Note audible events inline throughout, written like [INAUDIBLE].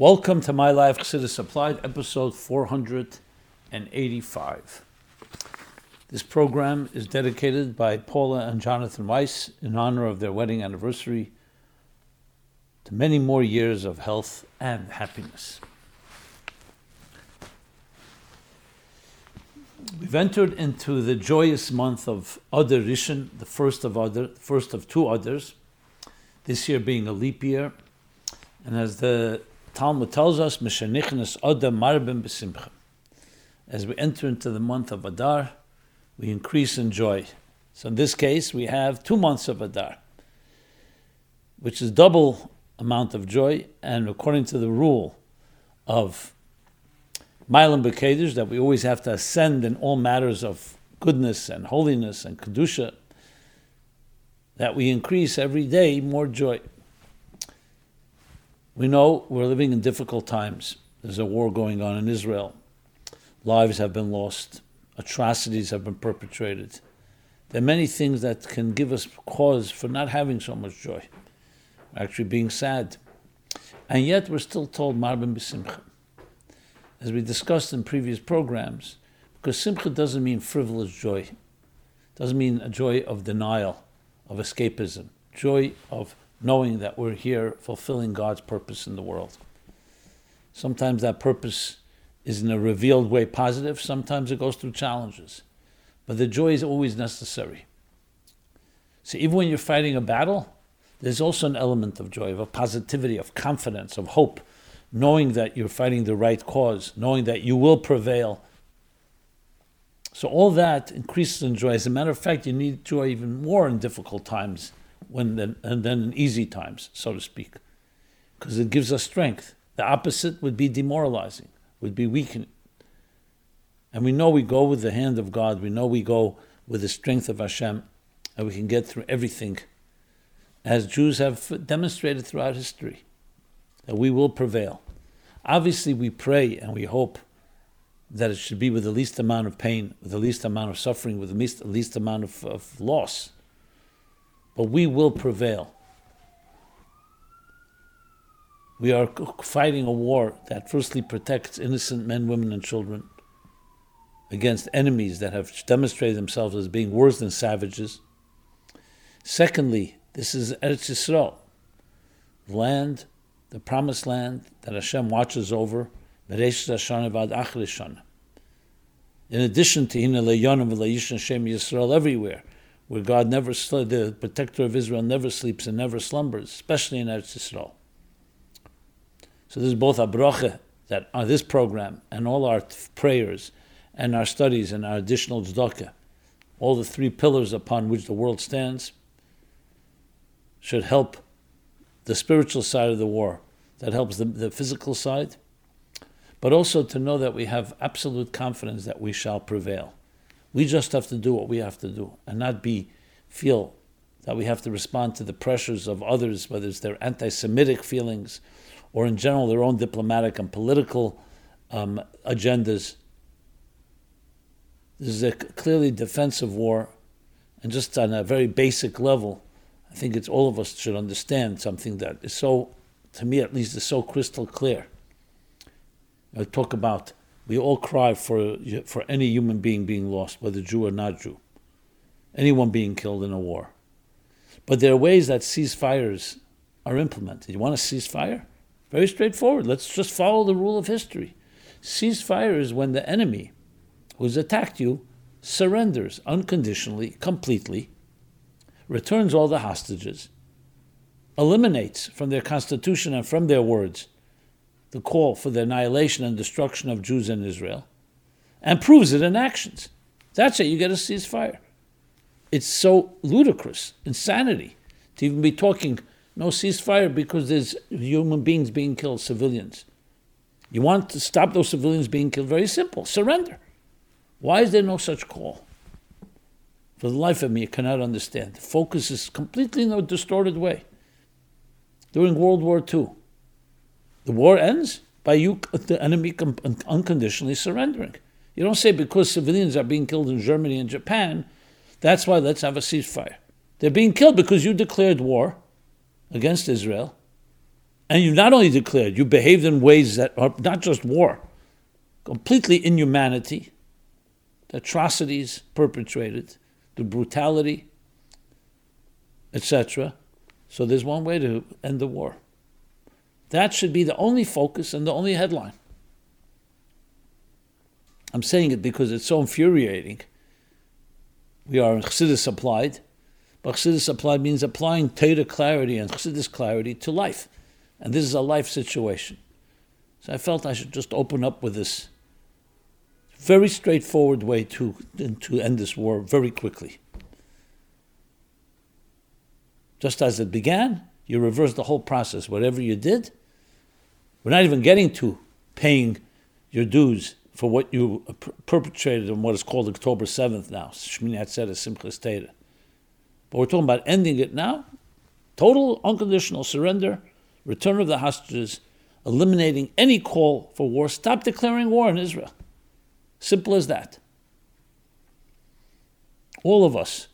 Welcome to My Life Chassidus Applied, episode 485. This program is dedicated by Paula and Jonathan Weiss in honor of their wedding anniversary to many more years of health and happiness. We've entered into the joyous month of Adar Rishon, the first of Adar, first of two Adars, this year being a leap year. And as the Talmud tells us, Mishanichnas Adar Marbim B'Simcha. As we enter into the month of Adar, we increase in joy. So in this case, we have two months of Adar, which is double amount of joy, and according to the rule of Milam Bekedish, that we always have to ascend in all matters of goodness and holiness and Kedusha, that we increase every day more joy. We know we're living in difficult times. There's a war going on in Israel. Lives have been lost. Atrocities have been perpetrated. There are many things that can give us cause for not having so much joy, actually being sad. And yet we're still told Marbim b'simcha. As we discussed in previous programs, because simcha doesn't mean frivolous joy. It doesn't mean a joy of denial, of escapism. Joy of knowing that we're here fulfilling God's purpose in the world. Sometimes that purpose is in a revealed way positive, sometimes it goes through challenges. But the joy is always necessary. So even when you're fighting a battle, there's also an element of joy, of positivity, of confidence, of hope, knowing that you're fighting the right cause, knowing that you will prevail. So all that increases in joy. As a matter of fact, you need joy even more in difficult times when then, and then in easy times, so to speak, because it gives us strength. The opposite would be demoralizing, would be weakening. And we know we go with the hand of God. We know we go with the strength of Hashem, and we can get through everything, as Jews have demonstrated throughout history, that we will prevail. Obviously, we pray and we hope that it should be with the least amount of pain, with the least amount of suffering, with the least, least amount of, of loss but we will prevail. We are fighting a war that firstly protects innocent men, women, and children against enemies that have demonstrated themselves as being worse than savages. Secondly, this is Eretz Yisrael, land, the promised land that Hashem watches over, in addition to Hina Le'yonim V'Le'yishan Shem Yisrael everywhere, where God never, the protector of Israel never sleeps and never slumbers, especially in Eretz Yisrael. So this is both a bracha that on this program and all our prayers and our studies and our additional tzedakah, all the three pillars upon which the world stands, should help the spiritual side of the war. That helps the, the physical side, but also to know that we have absolute confidence that we shall prevail. We just have to do what we have to do and not be feel that we have to respond to the pressures of others, whether it's their anti-Semitic feelings or in general their own diplomatic and political um, agendas. This is a clearly defensive war, and just on a very basic level, I think it's all of us should understand something that is so, to me at least, is so crystal clear. I talk about we all cry for, for any human being being lost, whether Jew or not Jew, anyone being killed in a war. But there are ways that ceasefires are implemented. You want to cease fire? Very straightforward. Let's just follow the rule of history. Ceasefire is when the enemy who's attacked you surrenders unconditionally, completely, returns all the hostages, eliminates from their constitution and from their words the call for the annihilation and destruction of Jews in Israel and proves it in actions. That's it, you get a ceasefire. It's so ludicrous, insanity, to even be talking no ceasefire because there's human beings being killed, civilians. You want to stop those civilians being killed? Very simple surrender. Why is there no such call? For the life of me, I cannot understand. The focus is completely in a distorted way. During World War II, the war ends by you, the enemy, unconditionally surrendering. You don't say because civilians are being killed in Germany and Japan, that's why let's have a ceasefire. They're being killed because you declared war against Israel, And you not only declared, you behaved in ways that are not just war, completely inhumanity, the atrocities perpetrated, the brutality, etc. So there's one way to end the war. That should be the only focus and the only headline. I'm saying it because it's so infuriating. We are in Chassidus applied, but Chassidus applied means applying Torah clarity and Chassidus clarity to life. And this is a life situation. So I felt I should just open up with this very straightforward way to, to end this war very quickly. Just as it began, you reverse the whole process. Whatever you did, we're not even getting to paying your dues for what you perpetrated on what is called October 7th now. Shmini Atzeret Simchas Torah. But we're talking about ending it now. Total unconditional surrender, return of the hostages, eliminating any call for war. Stop declaring war on Israel. Simple as that. All of us,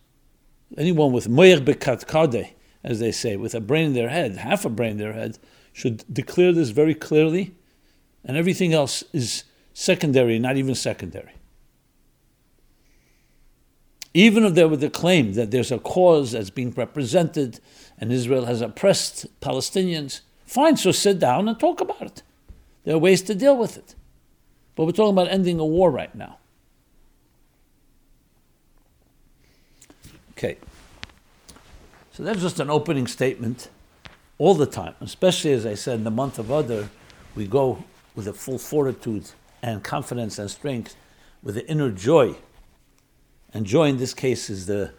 anyone with moyer bekat kade, as they say, with a brain in their head, half a brain in their head, should declare this very clearly, and everything else is secondary, not even secondary. Even if there were the claim that there's a cause that's being represented and Israel has oppressed Palestinians, fine, so sit down and talk about it. There are ways to deal with it. But we're talking about ending a war right now. Okay. So that's just an opening statement all the time, especially as I said in the month of Adar, we go with a full fortitude and confidence and strength with the inner joy. And joy in this case is the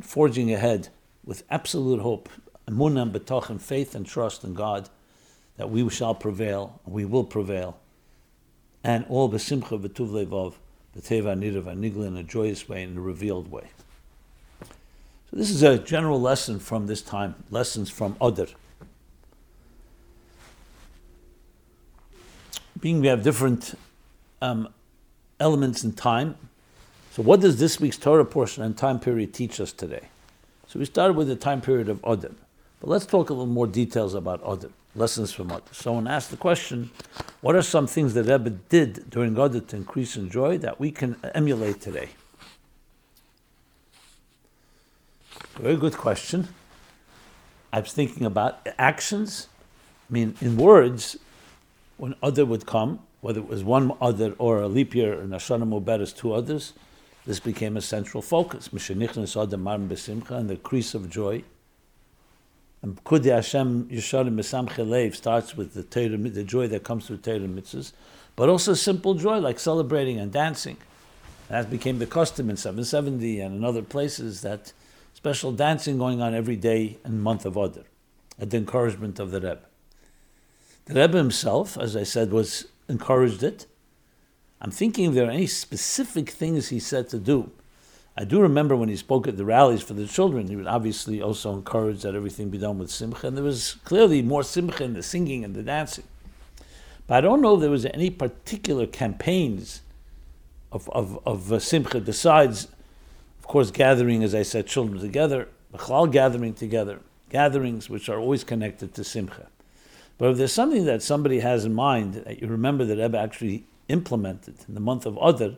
forging ahead with absolute hope, emunah and faith and trust in God that we shall prevail, we will prevail and all besimcha v'tuv levov, b'teva nirav anigla in a joyous way, in a revealed way. So this is a general lesson from this time, lessons from Adar. Being we have different um, elements in time, so what does this week's Torah portion and time period teach us today? So we started with the time period of Adar, but let's talk a little more details about Adar lessons from Adar. Someone asked the question, what are some things that Rebbe did during Adar to increase in joy that we can emulate today? Very good question. I was thinking about actions. I mean, in words, when Adar would come, whether it was one Adar or a leap year, and Hashanah Muberes, two Adars, this became a central focus. Mishenichnas Adar Marbim Besimcha, and the increase of joy. And Kudi Hashem Yisharim Mesamche starts with the Torah, the joy that comes through Torah mitzvahs, but also simple joy like celebrating and dancing. That became the custom in 770 and in other places that special dancing going on every day and month of Adar, at the encouragement of the Rebbe. The Rebbe himself, as I said, was encouraged it. I'm thinking if there are any specific things he said to do I do remember when he spoke at the rallies for the children, he was obviously also encouraged that everything be done with simcha, and there was clearly more simcha in the singing and the dancing. But I don't know if there was any particular campaigns of, of, of uh, simcha besides, of course, gathering, as I said, children together, b'chlal gathering together, gatherings which are always connected to simcha. But if there's something that somebody has in mind that you remember that Rebbe actually implemented in the month of Adar,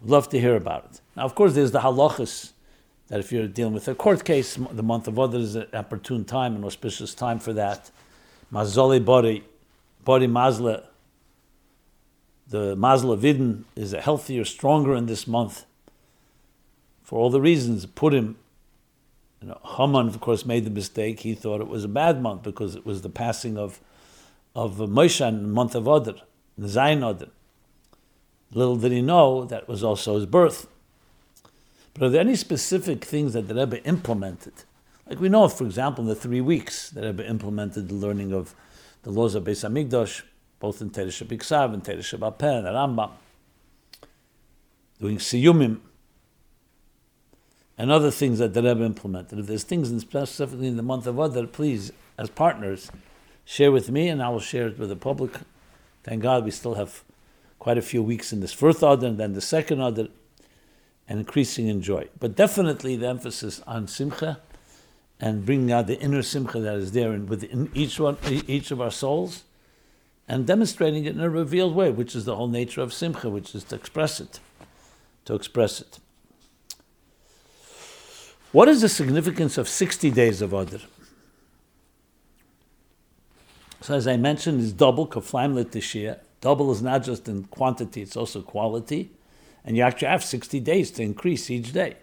would love to hear about it. Now, of course, there's the halachas that if you're dealing with a court case, the month of Adar is an opportune time, an auspicious time for that. Mazole body, body mazla, the mazla vidin is healthier, stronger in this month. For all the reasons, put him. You know, Haman, of course, made the mistake. He thought it was a bad month because it was the passing of of Moshe in the month of Adar, the Zayin Adar. Little did he know that was also his birth. But are there any specific things that the Rebbe implemented? Like we know, for example, in the three weeks that Rebbe implemented the learning of the laws of Beis Hamikdash, both in Teresh Biksav and Teresh Pen and Rambam, doing siyumim, and other things that the Rebbe implemented. If there's things in specifically in the month of Adar, please, as partners, share with me, and I will share it with the public. Thank God we still have quite a few weeks in this first Adar and then the second Adar and increasing in joy. But definitely the emphasis on simcha and bringing out the inner simcha that is there in, within each one, each of our souls, and demonstrating it in a revealed way, which is the whole nature of simcha, which is to express it, to express it. What is the significance of 60 days of Adar? So as I mentioned, it's double, kaflaim letishia. Double is not just in quantity, it's also quality. And you actually have 60 days to increase each day.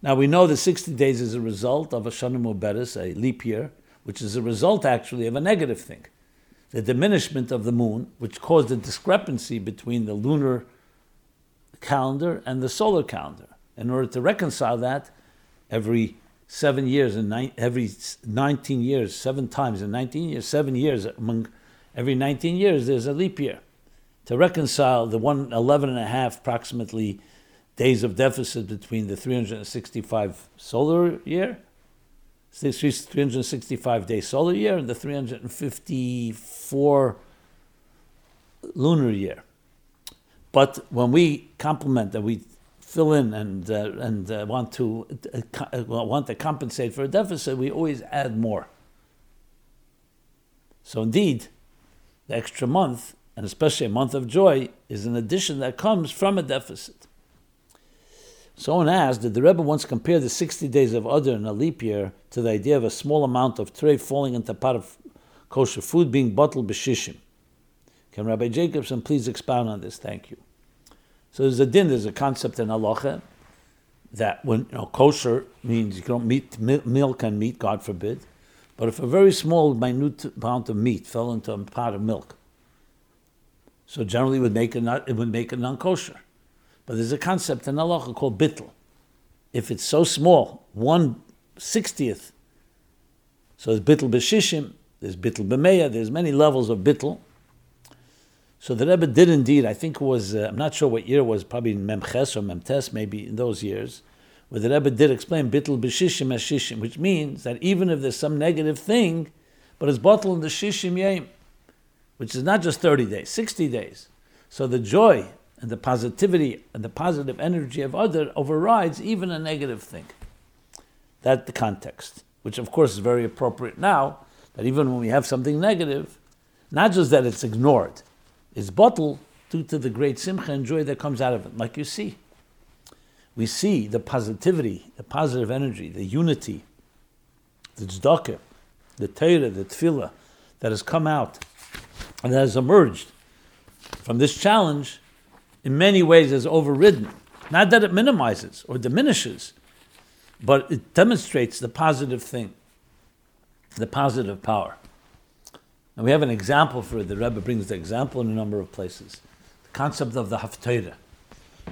Now we know the 60 days is a result of a Shana Muberes, a leap year, which is a result actually of a negative thing. The diminishment of the moon, which caused a discrepancy between the lunar calendar and the solar calendar. In order to reconcile that, every seven years and ni- every 19 years, seven times in 19 years, seven years among every 19 years, there's a leap year. To reconcile the one 11 and a half approximately days of deficit between the 365 solar year, 365 day solar year, and the 354 lunar year. But when we complement that, we fill in and uh, and uh, want to uh, uh want to compensate for a deficit, we always add more. So indeed, the extra month, and especially a month of joy, is an addition that comes from a deficit. Someone asked, did the Rebbe once compare the 60 days of Adar in a leap year to the idea of a small amount of tray falling into pot of kosher food being bottled b'shishim? Can Rabbi Jacobson please expound on this? Thank you. So there's a din, there's a concept in halacha that when you know kosher means you don't meet milk and meat, God forbid, but if a very small, minute amount of meat fell into a pot of milk, so generally it would make it not, it would make it non-kosher. But there's a concept in halacha called bittel. If it's so small, one sixtieth, so there's bittel b'shishim, there's bittel b'meya, there's many levels of bittel. So the Rebbe did indeed, I think it was, uh, I'm not sure what year it was, probably in Memches or Memtes, maybe in those years, where the Rebbe did explain bittel b'shishim shishim, which means that even if there's some negative thing, but it's bottled in the shishim yayim, which is not just 30 days, 60 days. So the joy and the positivity and the positive energy of Adar overrides even a negative thing. That's the context, which of course is very appropriate now, that even when we have something negative, not just that it's ignored, it's bottled due to the great simcha and joy that comes out of it. Like you see, we see the positivity, the positive energy, the unity, the tzedakah, the Torah, the tefillah that has come out and that has emerged from this challenge in many ways is overridden. Not that it minimizes or diminishes, but it demonstrates the positive thing, the positive power. And we have an example for it. The Rebbe brings the example in a number of places. The concept of the Haftarah.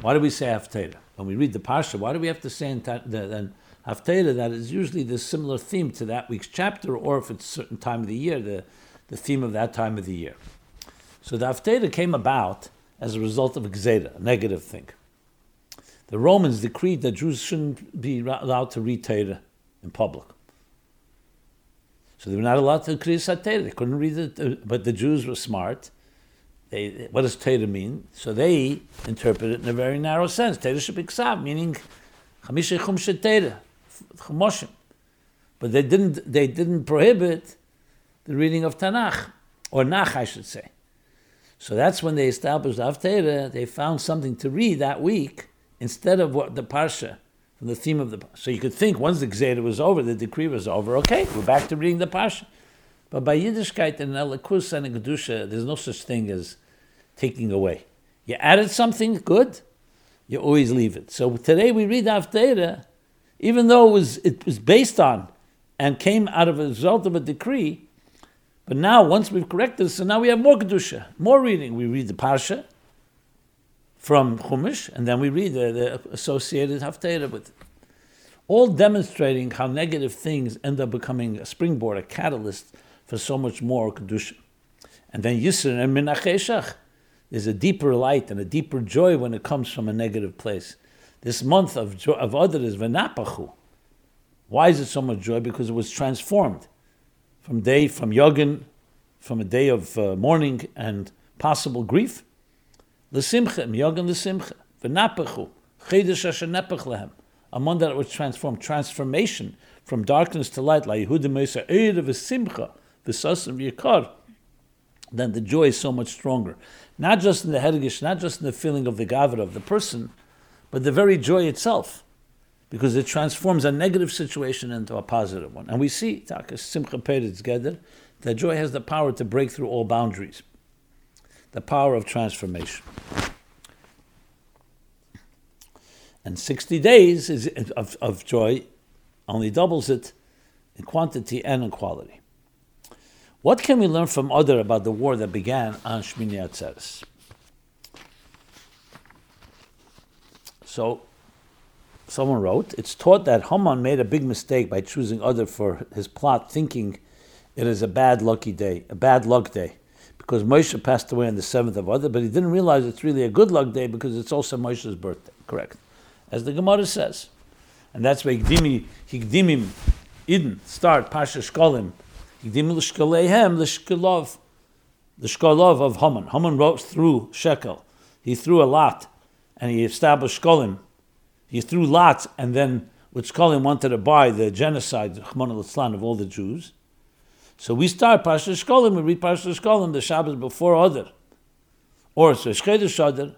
Why do we say Haftarah? When we read the Parsha, why do we have to say in ta- the, the Haftarah that is usually the similar theme to that week's chapter, or if it's a certain time of the year, the, the theme of that time of the year? So the Haftarah came about as a result of Gzeda, a negative thing. The Romans decreed that Jews shouldn't be allowed to read Torah in public. So they were not allowed to read Torah. They couldn't read it, uh, but the Jews were smart. They, what does Torah mean? So they interpret it in a very narrow sense. Torah should be ksav, meaning chamisha chumshe Torah, chumoshim. But they didn't, they didn't prohibit the reading of Tanakh, or Nach, I should say. So that's when they established Haftarah, they found something to read that week instead of what the Parsha, from the theme of the So you could think once the Gzeda was over, the decree was over, okay, we're back to reading the Parsha. But by Yiddishkeit and Elikus and Kedusha, there's no such thing as taking away. You added something good, you always leave it. So today we read Haftarah, even though it was, it was based on and came out of a result of a decree, but now, once we've corrected, so now we have more kedusha, more reading. We read the parsha from Chumash, and then we read the, the associated haftarah with it. All demonstrating how negative things end up becoming a springboard, a catalyst for so much more kedusha. And then Yisr and Minacheshach. There's a deeper light and a deeper joy when it comes from a negative place. This month of joy, of Adar is Venapachu. Why is it so much joy? Because it was transformed from day from yogin, from a day of uh, mourning and possible grief. L'simcha, yogin l'simcha, v'napechu, chedesh asher nepech lehem. A that was transformed, transformation from darkness to light, like Yehudim Mesa Eir Simcha, V'sasim Yikar, then the joy is so much stronger. Not just in the hergish, not just in the feeling of the gavra of the person, but the very joy itself, because it transforms a negative situation into a positive one. And we see, Simcha Peretz Geder, that joy has the power to break through all boundaries, the power of transformation. And 60 days is, of, of joy only doubles it in quantity and in quality. What can we learn from Adar about the war that began on Shmini Atzeres? So, someone wrote, it's taught that Haman made a big mistake by choosing Adar for his plot, thinking it is a bad lucky day, a bad luck day, because Moshe passed away on the seventh of Adar, but he didn't realize it's really a good luck day because it's also Moshe's birthday. Correct, as the Gemara says, and that's why Higdimi, Higdimim, Eden start Pasha Shkolim, Higdimim l'shkoleihem l'shkolov, the shkolov of Haman. Haman wrote through shekel. He threw a lot, and he established shkolim. He threw lots, and then with shkolim wanted to buy the genocide, Chmon al of all the Jews. So we start Parsha Shkolim, we read Parsha Shkolim the Shabbos before Adar, or so Shchedesh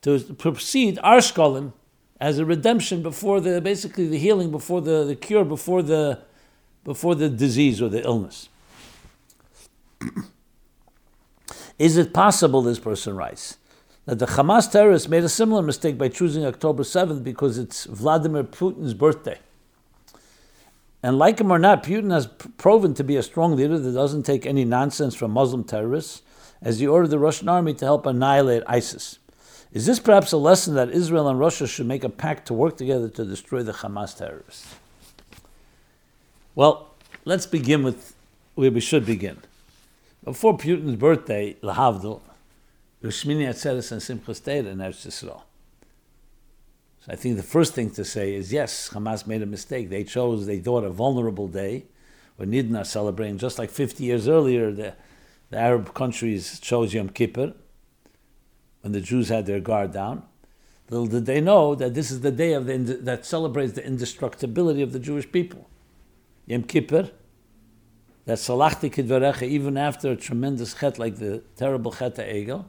to proceed our Shkolim as a redemption before the basically the healing, before the, the cure, before the before the disease or the illness. [CLEARS THROAT] Is it possible, this person writes, that the Hamas terrorists made a similar mistake by choosing October 7th because it's Vladimir Putin's birthday? And like him or not, Putin has proven to be a strong leader that doesn't take any nonsense from Muslim terrorists, as he ordered the Russian army to help annihilate ISIS. Is this perhaps a lesson that Israel and Russia should make a pact to work together to destroy the Hamas terrorists? Well, let's begin with where we should begin. Before Putin's birthday, Lahavdil, Shmini Atzeres and Simchas Torah in Eretz Yisrael. I think the first thing to say is yes, Hamas made a mistake. They chose, they thought, a vulnerable day when Nidna celebrating, just like 50 years earlier, the, the Arab countries chose Yom Kippur when the Jews had their guard down. Little did they know that this is the day of the, that celebrates the indestructibility of the Jewish people. Yom Kippur, that Salachti Kidvarecha, even after a tremendous chet like the terrible chet Egel.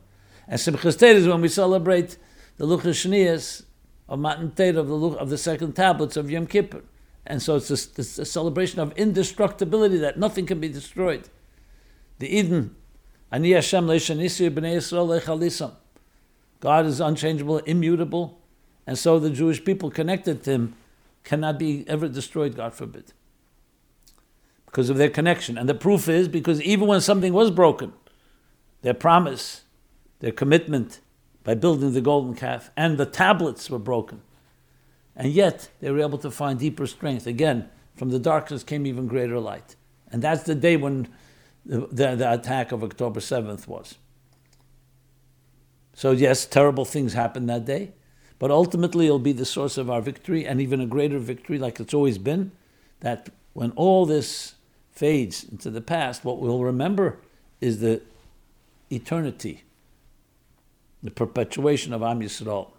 And Simchas is when we celebrate the Luchas of Matan Torah, of the, of the second tablets of Yom Kippur. And so it's a, it's a, celebration of indestructibility that nothing can be destroyed. The Eden, Ani Hashem Yisrael. God is unchangeable, immutable, and so the Jewish people connected to Him cannot be ever destroyed, God forbid, because of their connection. And the proof is because even when something was broken, their promise, their commitment, by building the golden calf, and the tablets were broken. And yet they were able to find deeper strength. Again, from the darkness came even greater light. And that's the day when the, the, the attack of October 7th was. So, yes, terrible things happened that day, but ultimately it'll be the source of our victory and even a greater victory, like it's always been, that when all this fades into the past, what we'll remember is the eternity the perpetuation of Am Yisrael.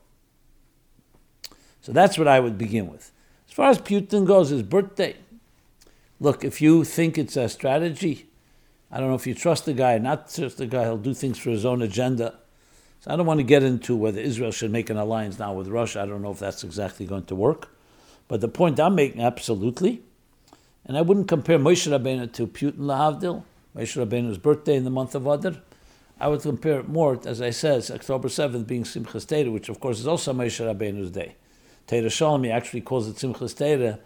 So that's what I would begin with. As far as Putin goes, his birthday. Look, if you think it's a strategy, I don't know if you trust the guy, or not trust the guy, he'll do things for his own agenda. So I don't want to get into whether Israel should make an alliance now with Russia. I don't know if that's exactly going to work. But the point I'm making, absolutely. And I wouldn't compare Moshe Rabbeinu to Putin Lahavdil, Moshe Rabbeinu's birthday in the month of Adar. I would compare it more, as I said, October 7th being Simchas Torah, which of course is also Moshe Rabbeinu's day. Torah he actually calls it Simchas Torah,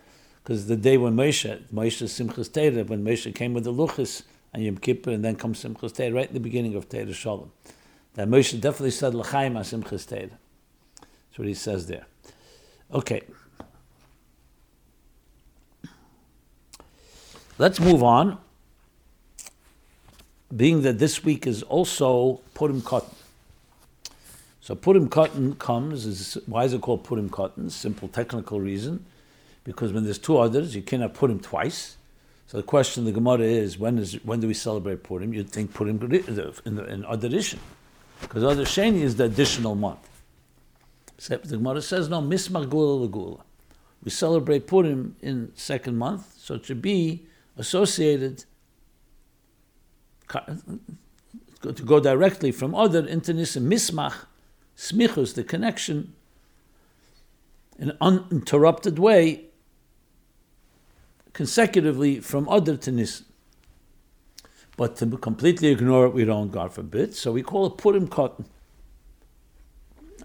because the day when Moshe, Moshe Simchas Torah, when Moshe came with the Luchas and Yom Kippur, and then comes Simchas Torah, right in the beginning of Torah Shalom. That Moshe definitely said L'chaim Simchas Torah. That's what he says there. Okay. Let's move on being that this week is also Purim Katan. So Purim Katan comes, is, why is it called Purim Cotton? Simple technical reason, because when there's two Adars, you cannot put him twice. So the question the Gemara is, when is when do we celebrate Purim? You'd think Purim in, the, in Adar because Adar Sheni is the additional month. Except the Gemara says, no, Mismar Gula Lagula. we celebrate Purim in second month, so it should be associated to go directly from Adar into Nissan Mismach, Smichus, the connection, in an uninterrupted way, consecutively from Adar to Nissan. But to completely ignore it, we don't, God forbid. So we call it Purim Katan.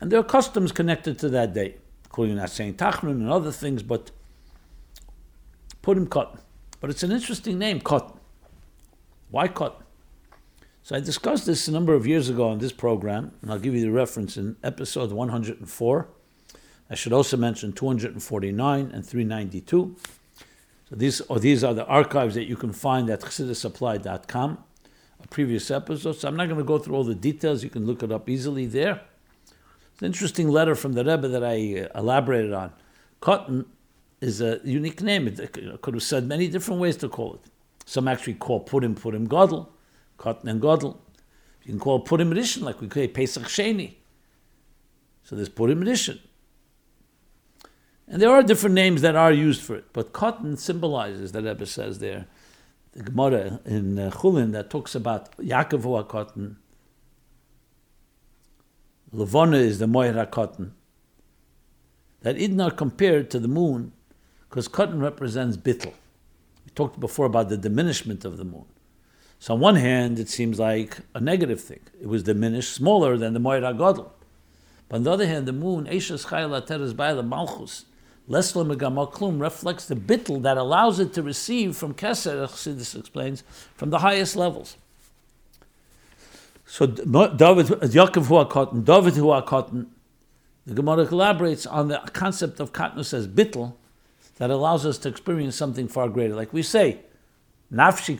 And there are customs connected to that day, including that saying Tachnun and other things, but Purim Katan. But it's an interesting name, Cotton. Why Cotton? So I discussed this a number of years ago on this program, and I'll give you the reference in episode 104. I should also mention 249 and 392. So these, or these are the archives that you can find at chassidussupply.com, a previous episode. So I'm not going to go through all the details. You can look it up easily there. It's an interesting letter from the Rebbe that I uh, elaborated on. Cotton is a unique name. It could have said many different ways to call it. Some actually call Purim Purim Godel. Cotton and Godel. You can call Purim Rishon, like we say Pesach Sheni. So there's Purim Rishon. And there are different names that are used for it, but cotton symbolizes, the Rebbe says there, the Gemara in uh, Chulin that talks about Yaakov cotton, Levona is the Moira cotton, that not compared to the moon because cotton represents bittel. We talked before about the diminishment of the moon. So on one hand, it seems like a negative thing. It was diminished, smaller than the Moira Godel. But on the other hand, the moon, Eishas Chayla Teres Baila Malchus, Lesla Klum reflects the bittel that allows it to receive from Keser, Chassidus explains, from the highest levels. So David, Yaakov Hua Cotton, David Hua Cotton, the Gemara elaborates on the concept of Katnus as bittel that allows us to experience something far greater. Like we say, Nafshi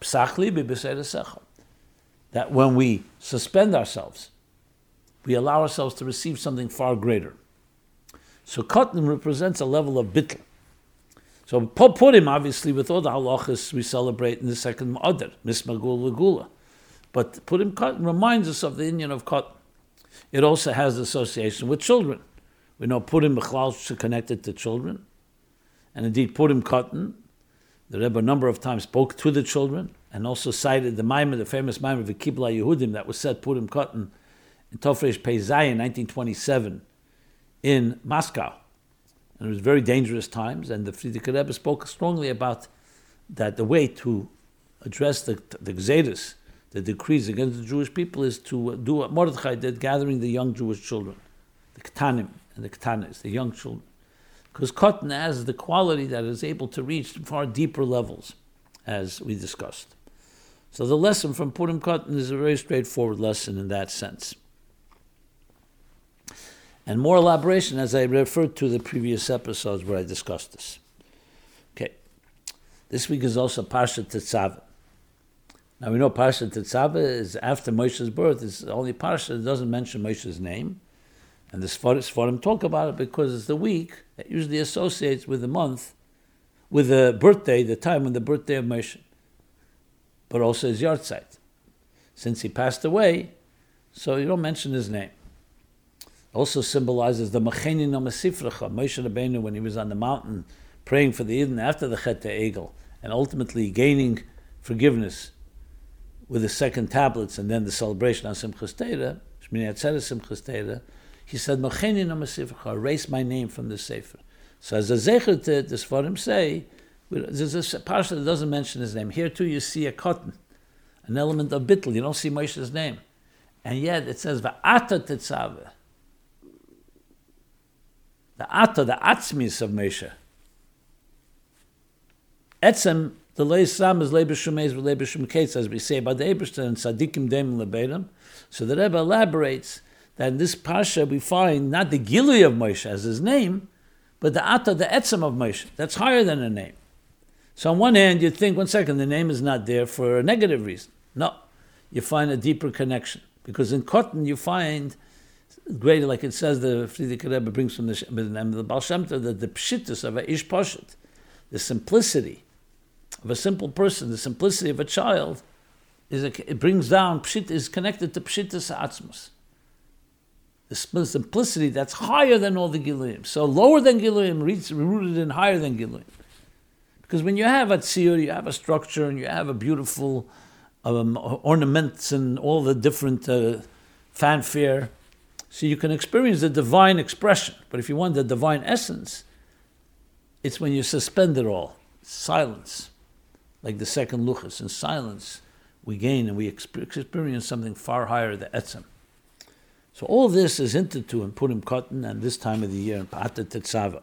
psachli. That when we suspend ourselves, we allow ourselves to receive something far greater. So cotton represents a level of bittel. So Purim, obviously, with all the halachas we celebrate in the second Adar, Mismagul Lagula. But Purim Katan reminds us of the Indian of cotton. It also has association with children. We know Purim Bechlal is connected to children. And indeed, Purim Katan the Rebbe a number of times spoke to the children and also cited the Maimon, the famous Maimon of the Kibla Yehudim that was said Purim Katan in Tofresh Pei in 1927 in Moscow. And it was very dangerous times, and the Frierdiker Rebbe spoke strongly about that the way to address the, the Gzedus, the decrees against the Jewish people, is to do what Mordechai did, gathering the young Jewish children, the Ketanim and the Ketanis, the young children because cotton has the quality that is able to reach far deeper levels, as we discussed. So the lesson from Purim Katan is a very straightforward lesson in that sense. And more elaboration as I referred to the previous episodes where I discussed this. Okay. This week is also Parsha Tetzaveh. Now we know Parsha Tetzaveh is after Moshe's birth. It's the only Parsha that doesn't mention Moshe's name. And the Sfarim talk about it because it's the week that usually associates with the month, with the birthday, the time when the birthday of Moshe, but also his yahrzeit. Since he passed away, so you don't mention his name. Also symbolizes the Machenin Masifracha, Moshe Rabbeinu when he was on the mountain praying for the Eden after the Chet Egel, and ultimately gaining forgiveness with the second tablets and then the celebration on Simchas Torah, Shmini Atzeres Simchas Torah, he said, erase my name from the Sefer. So as a zecher to this for say, there's a parsha that doesn't mention his name. Here too you see a cotton, an element of bittel. You don't see Moshe's name. And yet it says, Va'ata tetzaveh. The ata, the atzmis of Moshe. Etzem, the lay sam is lebe shumez lebe shumketz, as we say about the Eberstein and tzadikim dem lebedim. So the Rebbe elaborates that in this Pasha we find not the Gilui of Moshe as his name, but the Ata, the Etzem of Moshe. That's higher than a name. So on one hand, you'd think, one second, the name is not there for a negative reason. No, you find a deeper connection. Because in cotton, you find greater, like it says, the Frierdiker Rebbe brings from the, the Baal Shem Tov, that the pshittus of a ish poshet, the simplicity of a simple person, the simplicity of a child, is a, it brings down, pshit is connected to pshittus atzmus the simplicity that's higher than all the Giluim. So lower than Giluim, rooted in higher than Giluim. Because when you have a tzir, you have a structure and you have a beautiful um, ornaments and all the different uh, fanfare, so you can experience the divine expression. But if you want the divine essence, it's when you suspend it all, silence, like the second luchas. In silence, we gain and we experience something far higher, the etzem. So all this is hinted to in Purim Katan and this time of the year in Pa'at Tetzava.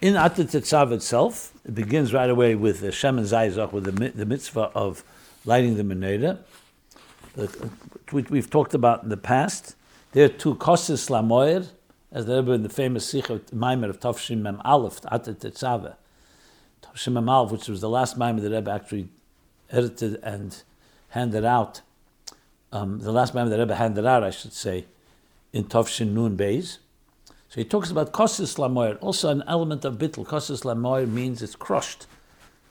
In Atat Tetzav itself, it begins right away with the Shem and Zayzach, with the, the mitzvah of lighting the Menorah, which we've talked about in the past. There are two Kosis Lamoyer, as there in the famous Sikh of Maimer of Tavshim Mem Aleph, Atat Tetzava. Mem Aleph, which was the last Maimer that Rebbe actually edited and handed out um, the last man that Rebbe handed out, I should say, in Tovshin Nun Beis. So he talks about kosis lamoyer, also an element of bittel. Kosis lamoyer means it's crushed.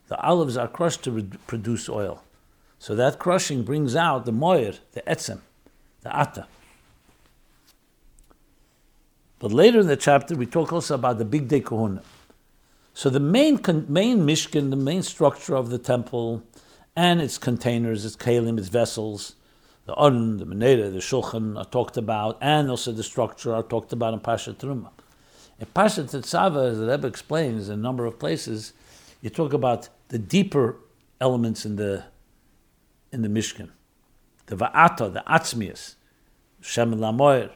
The olives are crushed to re- produce oil. So that crushing brings out the moyer, the etzem, the ata. But later in the chapter, we talk also about the big day kohuna. So the main main mishkan, the main structure of the temple, and its containers, its kalim, its vessels, the Aron, the Menorah, the Shulchan are talked about, and also the structure are talked about in Pasha Truma. In Pasha Tetzava, as the Rebbe explains in a number of places, you talk about the deeper elements in the in the Mishkan, the Va'ata, the Atzmias, Shem Lamoyer,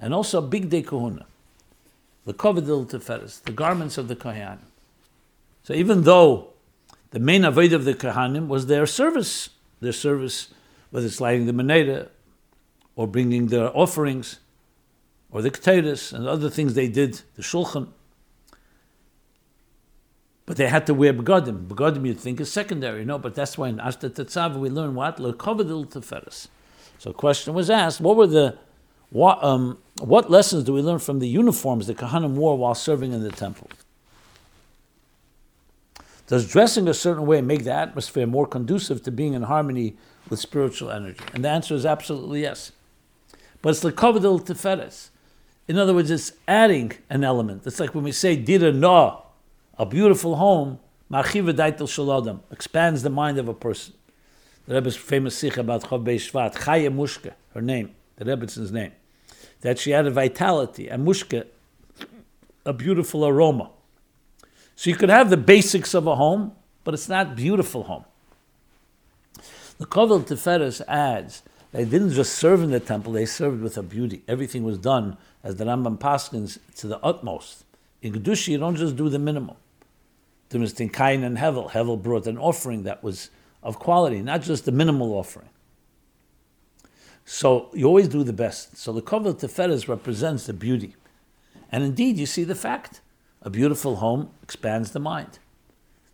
and also Big Day Kohuna, the Kovedil Teferes, the garments of the Kohanim. So even though the main avoid of the Kohanim was their service, their service whether it's lighting the Menorah or bringing their offerings or the Keteris and other things they did, the Shulchan. But they had to wear begodim. Begodim you'd think is secondary, no, but that's why in Ashta Tetzav we learn what? Lekovadil Teferes. So a question was asked, what were the what, um, what lessons do we learn from the uniforms the Kahanim wore while serving in the temple? Does dressing a certain way make the atmosphere more conducive to being in harmony with spiritual energy? And the answer is absolutely yes. But it's the kavadil teferes. In other words, it's adding an element. It's like when we say dira na, a beautiful home, marchiva daitel shalodam, expands the mind of a person. The Rebbe's famous sikh about Chav Shvat, Chaya Mushka, her name, the Rebbe's name, that she had a vitality, and Mushka, a beautiful aroma. So you could have the basics of a home, but it's not beautiful home. The Kovel Tiferes adds they didn't just serve in the temple, they served with a beauty. Everything was done as the Rambam Paskins to the utmost. In Gedushi, you don't just do the minimum. There was Tinkain and Hevel. Hevel brought an offering that was of quality, not just the minimal offering. So you always do the best. So the Kovel Tiferes represents the beauty. And indeed, you see the fact. A beautiful home expands the mind.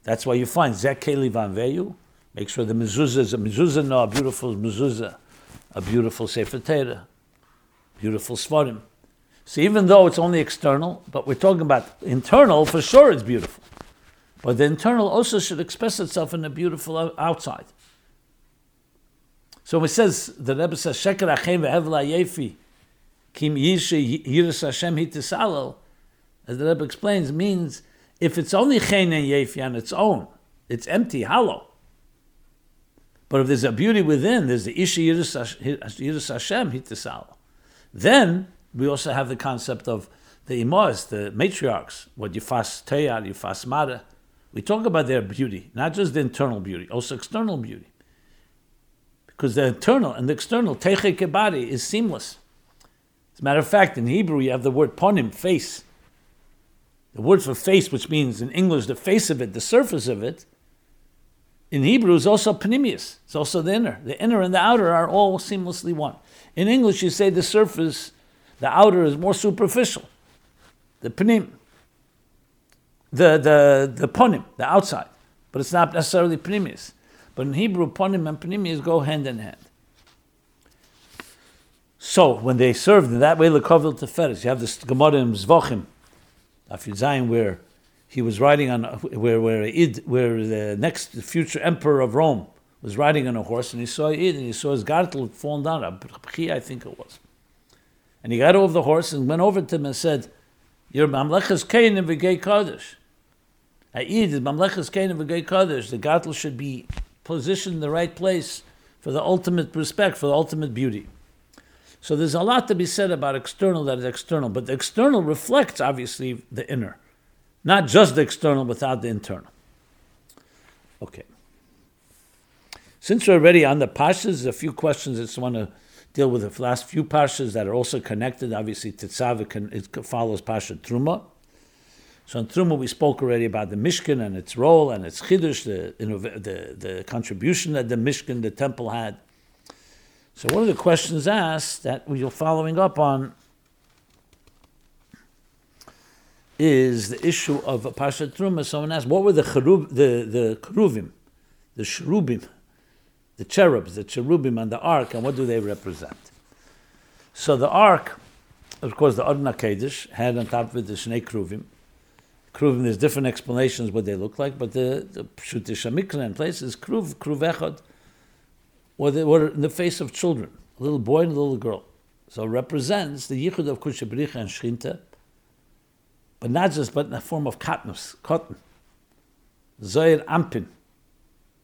That's why you find Zekeli Van Veyu, make sure the mezuzah is a mezuzah, no, a beautiful mezuzah, a beautiful Sefer Torah, beautiful Svarim. So even though it's only external, but we're talking about internal, for sure it's beautiful. But the internal also should express itself in a beautiful outside. So it says, the Rebbe says, Sheker Achem ve'hevla yefi, kim yishi yiras Hashem hitisalel, as the Rebbe explains, means if it's only chen and yefi on its own, it's empty, hollow. But if there's a beauty within, there's the Ishi Yiris Hashem Hitisal. Then we also have the concept of the Imaz, the matriarchs, what Yifas Teyar, Yifas Mara. We talk about their beauty, not just the internal beauty, also external beauty. Because the internal and the external, Teche Kebari, is seamless. As a matter of fact, in Hebrew you have the word ponim, face. The word for face, which means in English the face of it, the surface of it, in Hebrew is also panimius. It's also the inner. The inner and the outer are all seamlessly one. In English, you say the surface, the outer is more superficial. The panim, the the the ponim, the outside, but it's not necessarily panimius. But in Hebrew, ponim and panimius go hand in hand. So when they served in that way, lekovil teferes, you have this Gemara in Zvochim, Afid Zayin, where he was riding on where where Id, where the next future emperor of Rome was riding on a horse, and he saw Id, and he saw his gartel fallen down. I think it was. And he got off the horse and went over to him and said, Your Mamlechas Kain and V'gei Kaddish. A'id is Mamlechas Kain and V'gei Kaddish. The Gatl should be positioned in the right place for the ultimate respect, for the ultimate beauty. So there's a lot to be said about external that is external, but the external reflects obviously the inner, not just the external without the internal. Okay. Since we're already on the pashas, a few questions I just want to deal with the last few pashas that are also connected. Obviously, Tetzaveh it follows pasha Terumah. So in Terumah, we spoke already about the Mishkan and its role and its chiddush, the, the, the contribution that the Mishkan, the temple, had. So one of the questions asked that we are following up on is the issue of Pasha Terumah. Someone asked, what were the cherub, the the keruvim, the cherubim, the cherubs, the cherubim on the ark, and what do they represent? So the ark, of course, the Adna Kedesh had on top of it the Shnei Kruvim. Kruvim, there's different explanations what they look like, but the the Pshutish in places Kruv, Echad, or were in the face of children, a little boy and a little girl. So represents the Yichud of Kushabricha and Shrinta, but not just, but in the form of katnus, cotton. Z'eir Anpin,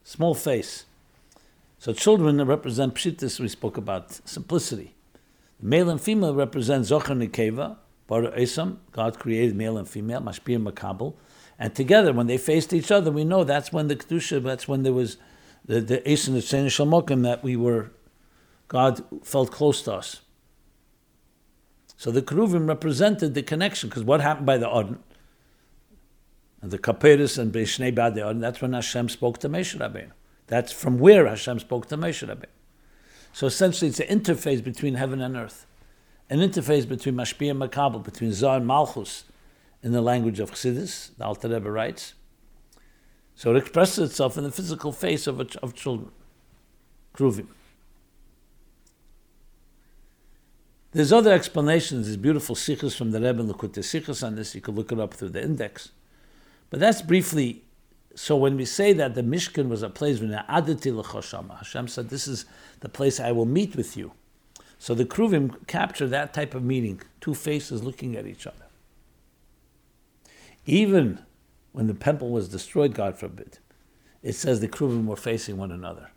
small face. So children represent pshitis, we spoke about simplicity. Male and female represent Zocher Nikeva, Bara Esam, God created male and female, Mashpir Makabel. And together, when they faced each other, we know that's when the Kedusha, that's when there was the, the Esan of that we were, God felt close to us. So the Keruvim represented the connection, because what happened by the Odin? And the Kaperis and Beishnei Bad the Odin, that's when Hashem spoke to Moshe Rabbeinu. That's from where Hashem spoke to Moshe Rabbeinu. So essentially, it's an interface between heaven and earth, an interface between Mashpi and Makabel, between Zah and Malchus, in the language of Chassidus, the Alter Rebbe writes. So it expresses itself in the physical face of, of children, Kruvim. There's other explanations. There's beautiful sichos from the Rebbe and Likutei Sichos on this. You could look it up through the index. But that's briefly. So when we say that the Mishkan was a place when the Adati Hashem said, "This is the place I will meet with you." So the Kruvim capture that type of meaning: two faces looking at each other. Even when the temple was destroyed, God forbid, it says the Kruvim were facing one another.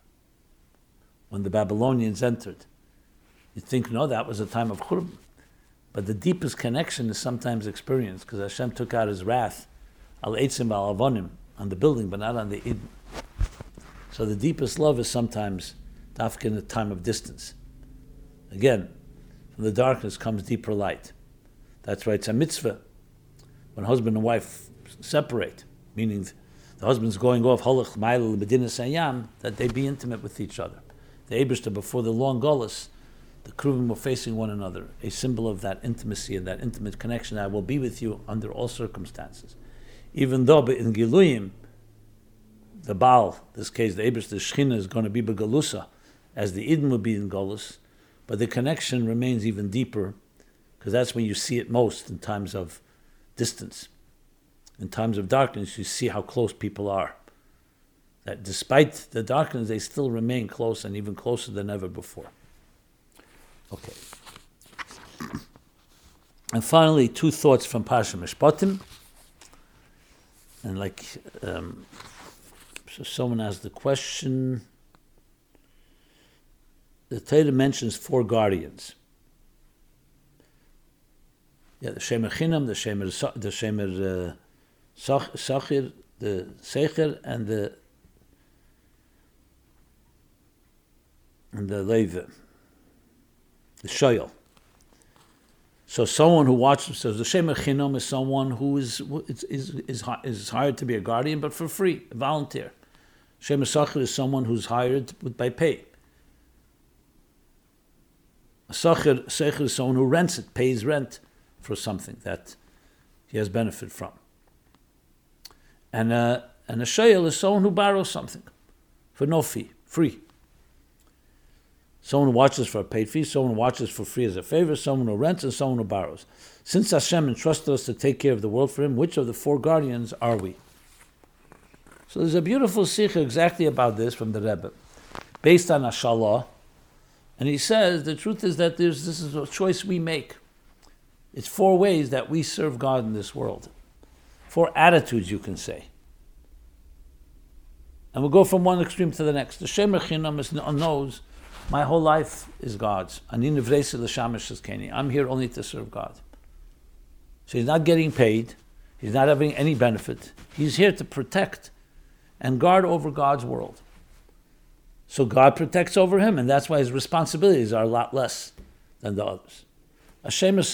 When the Babylonians entered, you think, no, that was a time of Churban. But the deepest connection is sometimes experienced because Hashem took out his wrath al eitzim al avonim on the building, but not on the id. So the deepest love is sometimes dafka in a time of distance. Again, from the darkness comes deeper light. That's why It's a mitzvah when husband and wife separate, meaning the husband's going off halach ma'il medina sayam, that they be intimate with each other. The Abishta before the long gullus, the Kruvim were facing one another, a symbol of that intimacy and that intimate connection. I will be with you under all circumstances. Even though in Giluyim, the Baal, this case, the Abish, the Shechina is going to be Begalusa, as the Eden would be in Golus, but the connection remains even deeper, because that's when you see it most in times of distance. In times of darkness, you see how close people are. That despite the darkness, they still remain close and even closer than ever before. Okay. And finally, two thoughts from Pasha Mishpatim. And like, um, so someone asked the question. The Torah mentions four guardians. Yeah, the Shemer Chinam, the Shemer, the Shemer uh, Sachir, the Secher, and the and the Leva the shoyel. So someone who watches says the shemer chinom is someone who is is, is is hired to be a guardian, but for free, a volunteer. Shemer sachir is someone who's hired by pay. A sachir sechir is someone who rents it, pays rent for something that he has benefit from. And a, and a shayel is someone who borrows something for no fee, free. Someone watches for a paid fee, someone watches for free as a favor, someone who rents, and someone who borrows. Since Hashem entrusted us to take care of the world for Him, which of the four guardians are we? So there's a beautiful sicha exactly about this from the Rebbe, based on Ashalah, And he says the truth is that there's, this is a choice we make. It's four ways that we serve God in this world. Four attitudes, you can say. And we'll go from one extreme to the next. The Shem knows my whole life is God's. I'm here only to serve God. So he's not getting paid. He's not having any benefit. He's here to protect and guard over God's world. So God protects over him, and that's why his responsibilities are a lot less than the others. Hashem is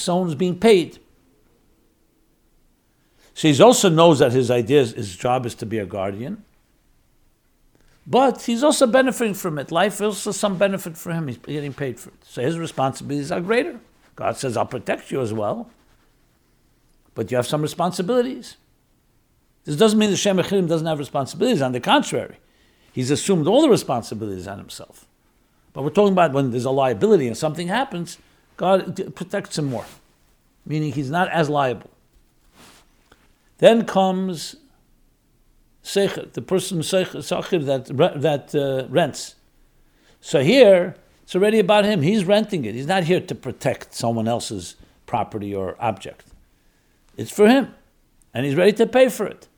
someone who's being paid. So he also knows that his idea, his job is to be a guardian. But he's also benefiting from it. Life is also some benefit for him. He's getting paid for it. So his responsibilities are greater. God says, I'll protect you as well. But you have some responsibilities. This doesn't mean the Shem Echirim doesn't have responsibilities. On the contrary, he's assumed all the responsibilities on himself. But we're talking about when there's a liability and something happens, God protects him more, meaning he's not as liable. Then comes Sechir, the person Sechir that, that uh, rents. So here, it's already about him. He's renting it. He's not here to protect someone else's property or object. It's for him. And he's ready to pay for it.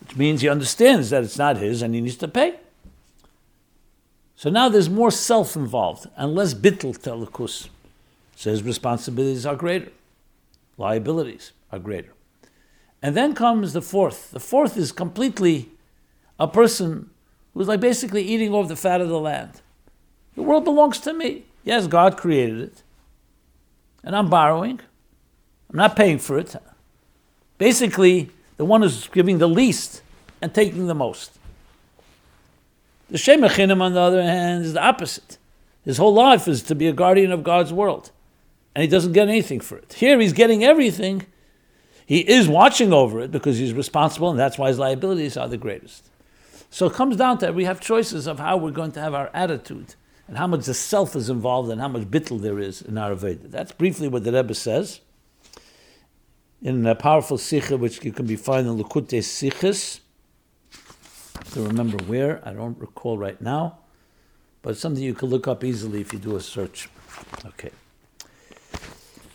Which means he understands that it's not his and he needs to pay. So now there's more self involved and less bittel telekus. So his responsibilities are greater, liabilities are greater. And then comes the fourth. The fourth is completely a person who's like basically eating off the fat of the land. The world belongs to me. Yes, God created it. And I'm borrowing. I'm not paying for it. Basically, the one who's giving the least and taking the most. The Shemechinim, on the other hand, is the opposite. His whole life is to be a guardian of God's world. And he doesn't get anything for it. Here he's getting everything. He is watching over it because he's responsible, and that's why his liabilities are the greatest. So it comes down to that we have choices of how we're going to have our attitude and how much the self is involved and how much bittel there is in our Veda. That's briefly what the Rebbe says in a powerful sicha which you can be found in Likutei Sichos. To remember where, I don't recall right now, but something you can look up easily if you do a search. Okay.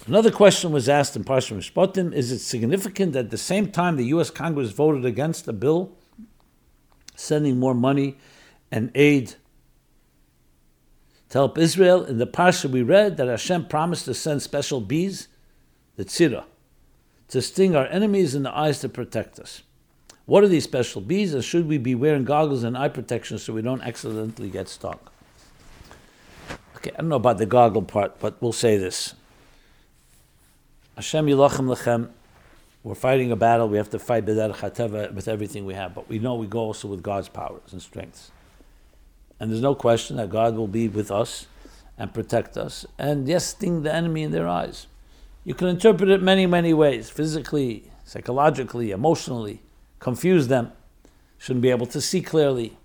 Another question was asked in Parsha Mishpatim: Is it significant that at the same time the U.S. Congress voted against a bill sending more money and aid to help Israel. In the Parsha we read that Hashem promised to send special bees, the tzira, to sting our enemies in the eyes to protect us. What are these special bees, and should we be wearing goggles and eye protection so we don't accidentally get stung? Okay, I don't know about the goggle part, but we'll say this. Hashem yilachem lechem. We're fighting a battle. We have to fight with everything we have, but we know we go also with God's powers and strengths. And there's no question that God will be with us and protect us. And yes, sting the enemy in their eyes. You can interpret it many, many ways physically, psychologically, emotionally, confuse them, shouldn't be able to see clearly.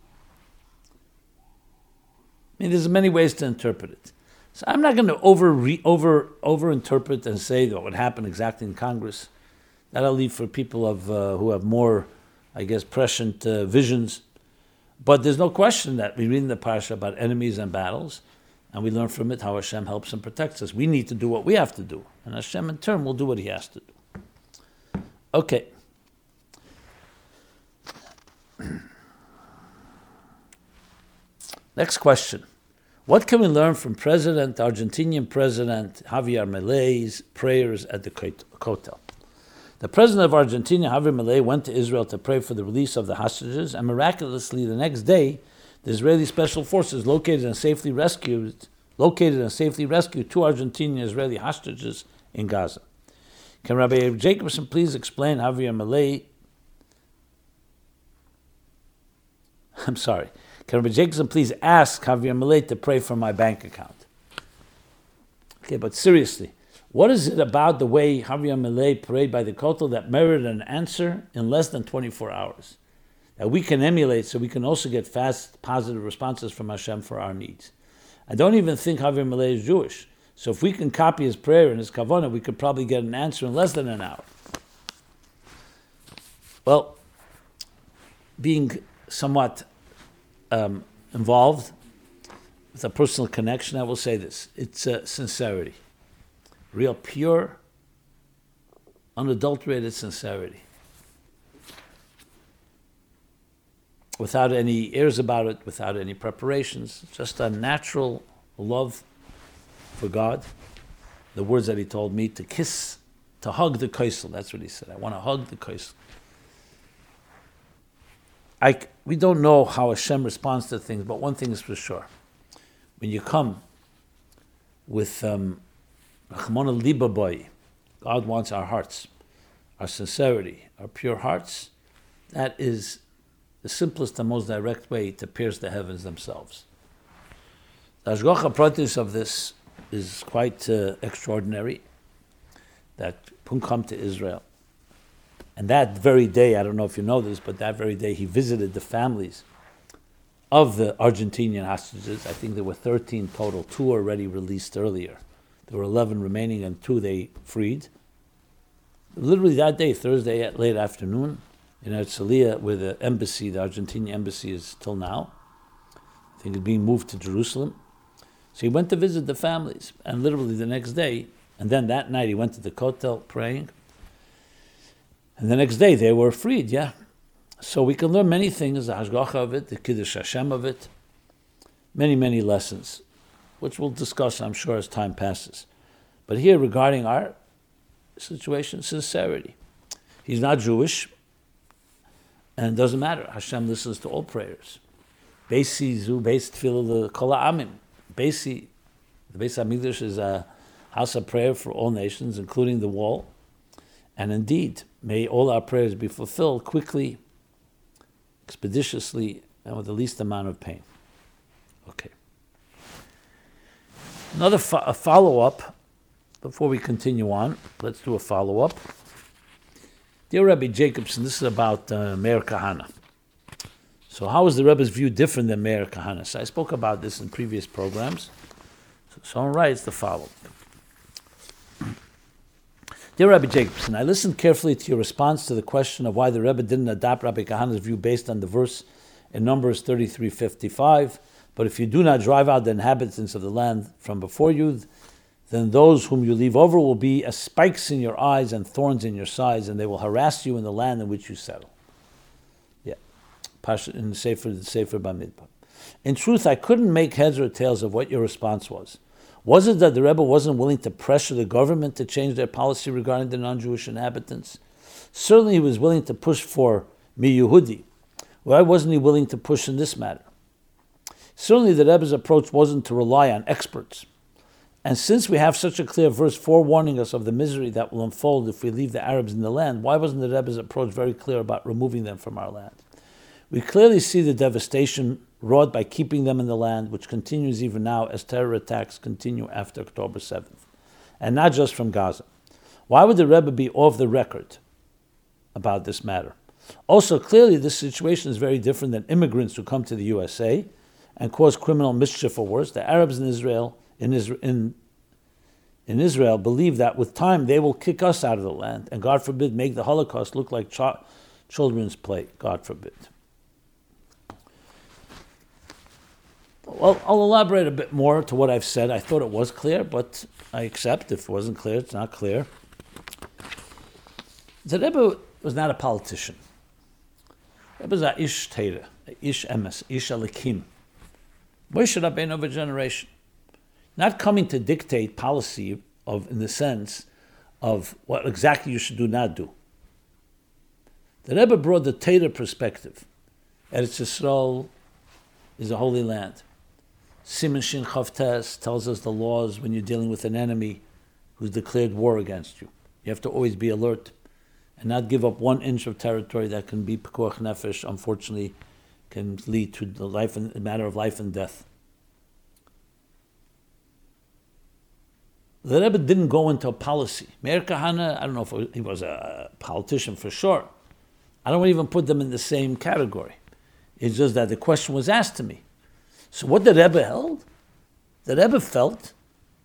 I mean, there's many ways to interpret it. So I'm not going to over re, over interpret and say that what happened exactly in Congress. That I'll leave for people of uh, who have more, I guess, prescient uh, visions. But there's no question that we read in the parsha about enemies and battles, and we learn from it how Hashem helps and protects us. We need to do what we have to do, and Hashem in turn will do what He has to do. Okay. [CLEARS THROAT] Next question. What can we learn from President, Argentinian President Javier Milei's prayers at the Kotel? The president of Argentina, Javier Milei, went to Israel to pray for the release of the hostages, and miraculously, the next day, the Israeli special forces located and safely rescued located and safely rescued two Argentinian Israeli hostages in Gaza. Can Rabbi Jacobson please explain Javier Milei? I'm sorry. Can Rabbi Jacobson please ask Javier Milei to pray for my bank account? Okay, but seriously, what is it about the way Javier Milei prayed by the Kotel that merited an answer in less than 24 hours? That we can emulate so we can also get fast, positive responses from Hashem for our needs. I don't even think Javier Milei is Jewish. So if we can copy his prayer and his kavanah, we could probably get an answer in less than an hour. Well, being somewhat um, involved with a personal connection, I will say this: it's uh, sincerity, real, pure, unadulterated sincerity, without any airs about it, without any preparations, just a natural love for God. The words that He told me to kiss, to hug the kaisel. That's what He said. I want to hug the kaisel. I, we don't know how Hashem responds to things, but one thing is for sure. When you come with um, Libaboy, God wants our hearts, our sincerity, our pure hearts. That is the simplest and most direct way to pierce the heavens themselves. The Hashgacha Pratis of this is quite uh, extraordinary. That Pun come to Israel and that very day, I don't know if you know this, but that very day he visited the families of the Argentinian hostages. I think there were 13 total, two already released earlier. There were 11 remaining, and two they freed. Literally that day, Thursday at late afternoon, in Herzliya, where the embassy, the Argentinian embassy, is till now. I think it's being moved to Jerusalem. So he went to visit the families, and literally the next day, and then that night he went to the Kotel praying. And the next day they were freed, yeah. So we can learn many things, the Hashgacha of it, the Kiddush Hashem of it, many, many lessons, which we'll discuss, I'm sure, as time passes. But here, regarding our situation, sincerity. He's not Jewish, and it doesn't matter. Hashem listens to all prayers. Basi zu beis tefillah kol amim. Basi, the Beis Hamikdash is a house of prayer for all nations, including the wall. And indeed, May all our prayers be fulfilled quickly, expeditiously, and with the least amount of pain. Okay. Another fo- follow up before we continue on. Let's do a follow up. Dear Rabbi Jacobson, this is about uh, Meir Kahane. So, how is the Rebbe's view different than Meir Kahane? So I spoke about this in previous programs. So, someone writes the following. Dear Rabbi Jacobson, I listened carefully to your response to the question of why the Rebbe didn't adopt Rabbi Kahane's view based on the verse in Numbers 33:55. But if you do not drive out the inhabitants of the land from before you, then those whom you leave over will be as spikes in your eyes and thorns in your sides, and they will harass you in the land in which you settle. Yeah, in Sefer, Sefer Bamidbar. In truth, I couldn't make heads or tails of what your response was. Was it that the Rebbe wasn't willing to pressure the government to change their policy regarding the non-Jewish inhabitants? Certainly, he was willing to push for mi Yehudi. Why wasn't he willing to push in this matter? Certainly, the Rebbe's approach wasn't to rely on experts. And since we have such a clear verse forewarning us of the misery that will unfold if we leave the Arabs in the land, why wasn't the Rebbe's approach very clear about removing them from our land? We clearly see the devastation wrought by keeping them in the land, which continues even now as terror attacks continue after October 7th, and not just from Gaza. Why would the Rebbe be off the record about this matter? Also, clearly, this situation is very different than immigrants who come to the USA and cause criminal mischief or worse. The Arabs in Israel, in, in, in Israel believe that with time they will kick us out of the land and, God forbid, make the Holocaust look like ch- children's play. God forbid. Well, I'll elaborate a bit more to what I've said. I thought it was clear, but I accept if it wasn't clear, it's not clear. The Rebbe was not a politician. The Rebbe was a ish teira, ish emes, ish alikim. Moshe Rabbeinu of a generation. Not coming to dictate policy of, in the sense of what exactly you should do, not do. The Rebbe brought the Torah perspective. Eretz Yisrael is a holy land. Siman Shin Chof Tes tells us the laws when you're dealing with an enemy who's declared war against you. You have to always be alert and not give up one inch of territory that can be pekuach nefesh. Unfortunately, can lead to the life and, matter of life and death. The Rebbe didn't go into a policy. Meir Kahane, I don't know if he was a politician for sure. I don't even put them in the same category. It's just that the question was asked to me. So what the Rebbe held? The Rebbe felt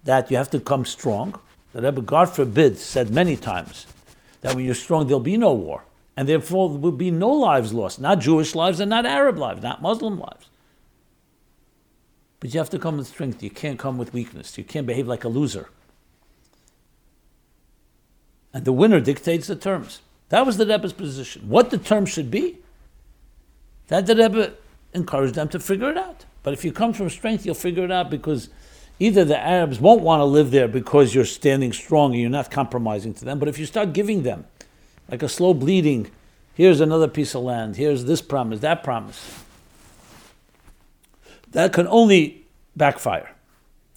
that you have to come strong. The Rebbe, God forbid, said many times that when you're strong, there'll be no war. And therefore, there will be no lives lost, not Jewish lives and not Arab lives, not Muslim lives. But you have to come with strength. You can't come with weakness. You can't behave like a loser. And the winner dictates the terms. That was the Rebbe's position. What the terms should be, that the Rebbe encouraged them to figure it out. But if you come from strength, you'll figure it out because either the Arabs won't want to live there because you're standing strong and you're not compromising to them. But if you start giving them, like a slow bleeding, here's another piece of land, here's this promise, that promise, that can only backfire.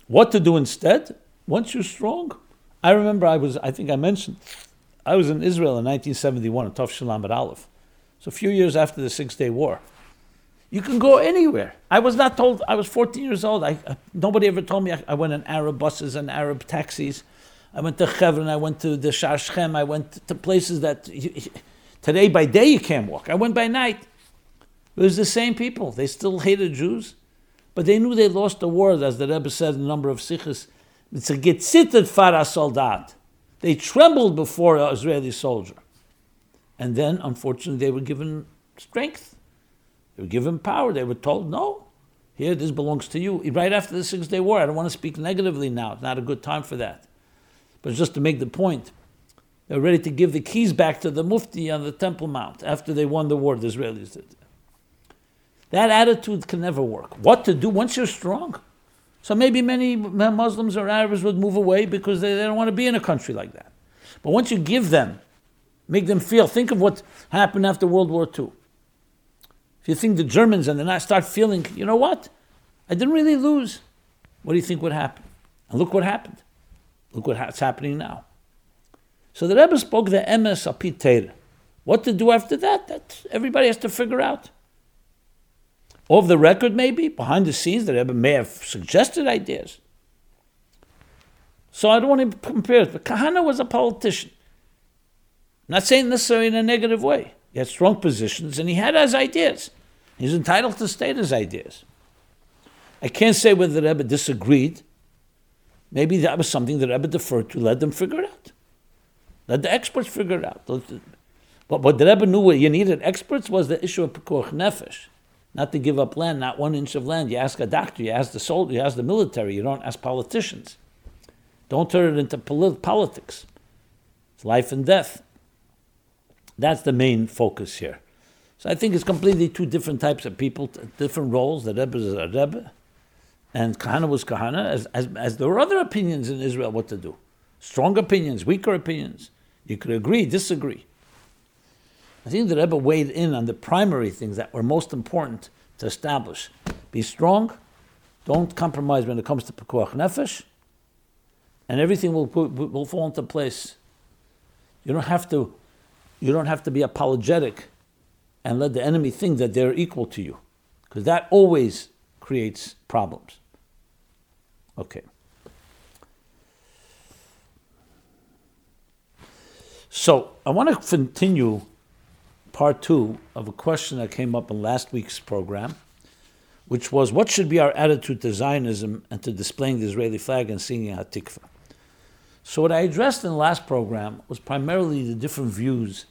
What to do instead? Once you're strong. I remember I was, I think I mentioned, I was in Israel in 1971 in Taf Shin Lamed Aleph. So a few years after the Six Day War. You can go anywhere. I was not told, I was 14 years old. I, uh, nobody ever told me I, I, went in Arab buses and Arab taxis. I went to Hebron, I went to the Shar I went to places that today by day you can't walk. I went by night. It was the same people. They still hated Jews, but they knew they lost the war, as the Rebbe said in a number of sichos. It's a getzitet fara soldat. They trembled before an Israeli soldier. And then, unfortunately, they were given strength. They were given power. They were told, no, here, this belongs to you. Right after the Six Day War, I don't want to speak negatively now. It's not a good time for that. But just to make the point, they were ready to give the keys back to the Mufti on the Temple Mount after they won the war, the Israelis did. That attitude can never work. What to do once you're strong? So maybe many Muslims or Arabs would move away because they, they don't want to be in a country like that. But once you give them, make them feel, think of what happened after World War II. If you think the Germans and then I start feeling, you know what? I didn't really lose. What do you think would happen? And look what happened. Look what's happening now. So the Rebbe spoke the emes apit What to do after that? That everybody has to figure out. Off the record, maybe behind the scenes, the Rebbe may have suggested ideas. So I don't want to compare it, but Kahane was a politician. I'm not saying necessarily in a negative way. He had strong positions and he had his ideas. He's entitled to state his ideas. I can't say whether the Rebbe disagreed. Maybe that was something the Rebbe deferred to, let them figure it out. Let the experts figure it out. But what the Rebbe knew what you needed experts was the issue of Pekuach Nefesh not to give up land, not one inch of land. You ask a doctor, you ask the soldier, you ask the military, you don't ask politicians. Don't turn it into polit- politics. It's life and death. That's the main focus here. So I think it's completely two different types of people, different roles. The Rebbe is a Rebbe, and Kahane was Kahane, as, as, as there were other opinions in Israel what to do. Strong opinions, weaker opinions. You could agree, disagree. I think the Rebbe weighed in on the primary things that were most important to establish. Be strong, don't compromise when it comes to Pekuach Nefesh, and everything will, will fall into place. You don't have to, you don't have to be apologetic and let the enemy think that they're equal to you, because that always creates problems. Okay. So I want to continue part two of a question that came up in last week's program, which was what should be our attitude to Zionism and to displaying the Israeli flag and singing Hatikva? So, what I addressed in the last program was primarily the different views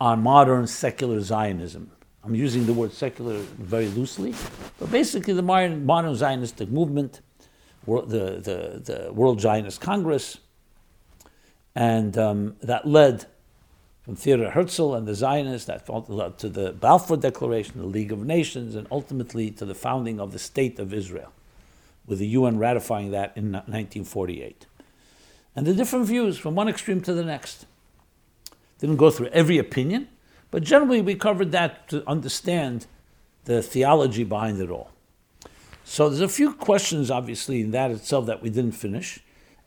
on modern secular Zionism. I'm using the word secular very loosely, but basically the modern, modern Zionistic movement, the, the, the World Zionist Congress, and um, that led from Theodor Herzl and the Zionists that led to the Balfour Declaration, the League of Nations, and ultimately to the founding of the State of Israel, with the UN ratifying that in 1948. And the different views from one extreme to the next. Didn't go through every opinion, but generally we covered that to understand the theology behind it all. So there's a few questions, obviously, in that itself that we didn't finish,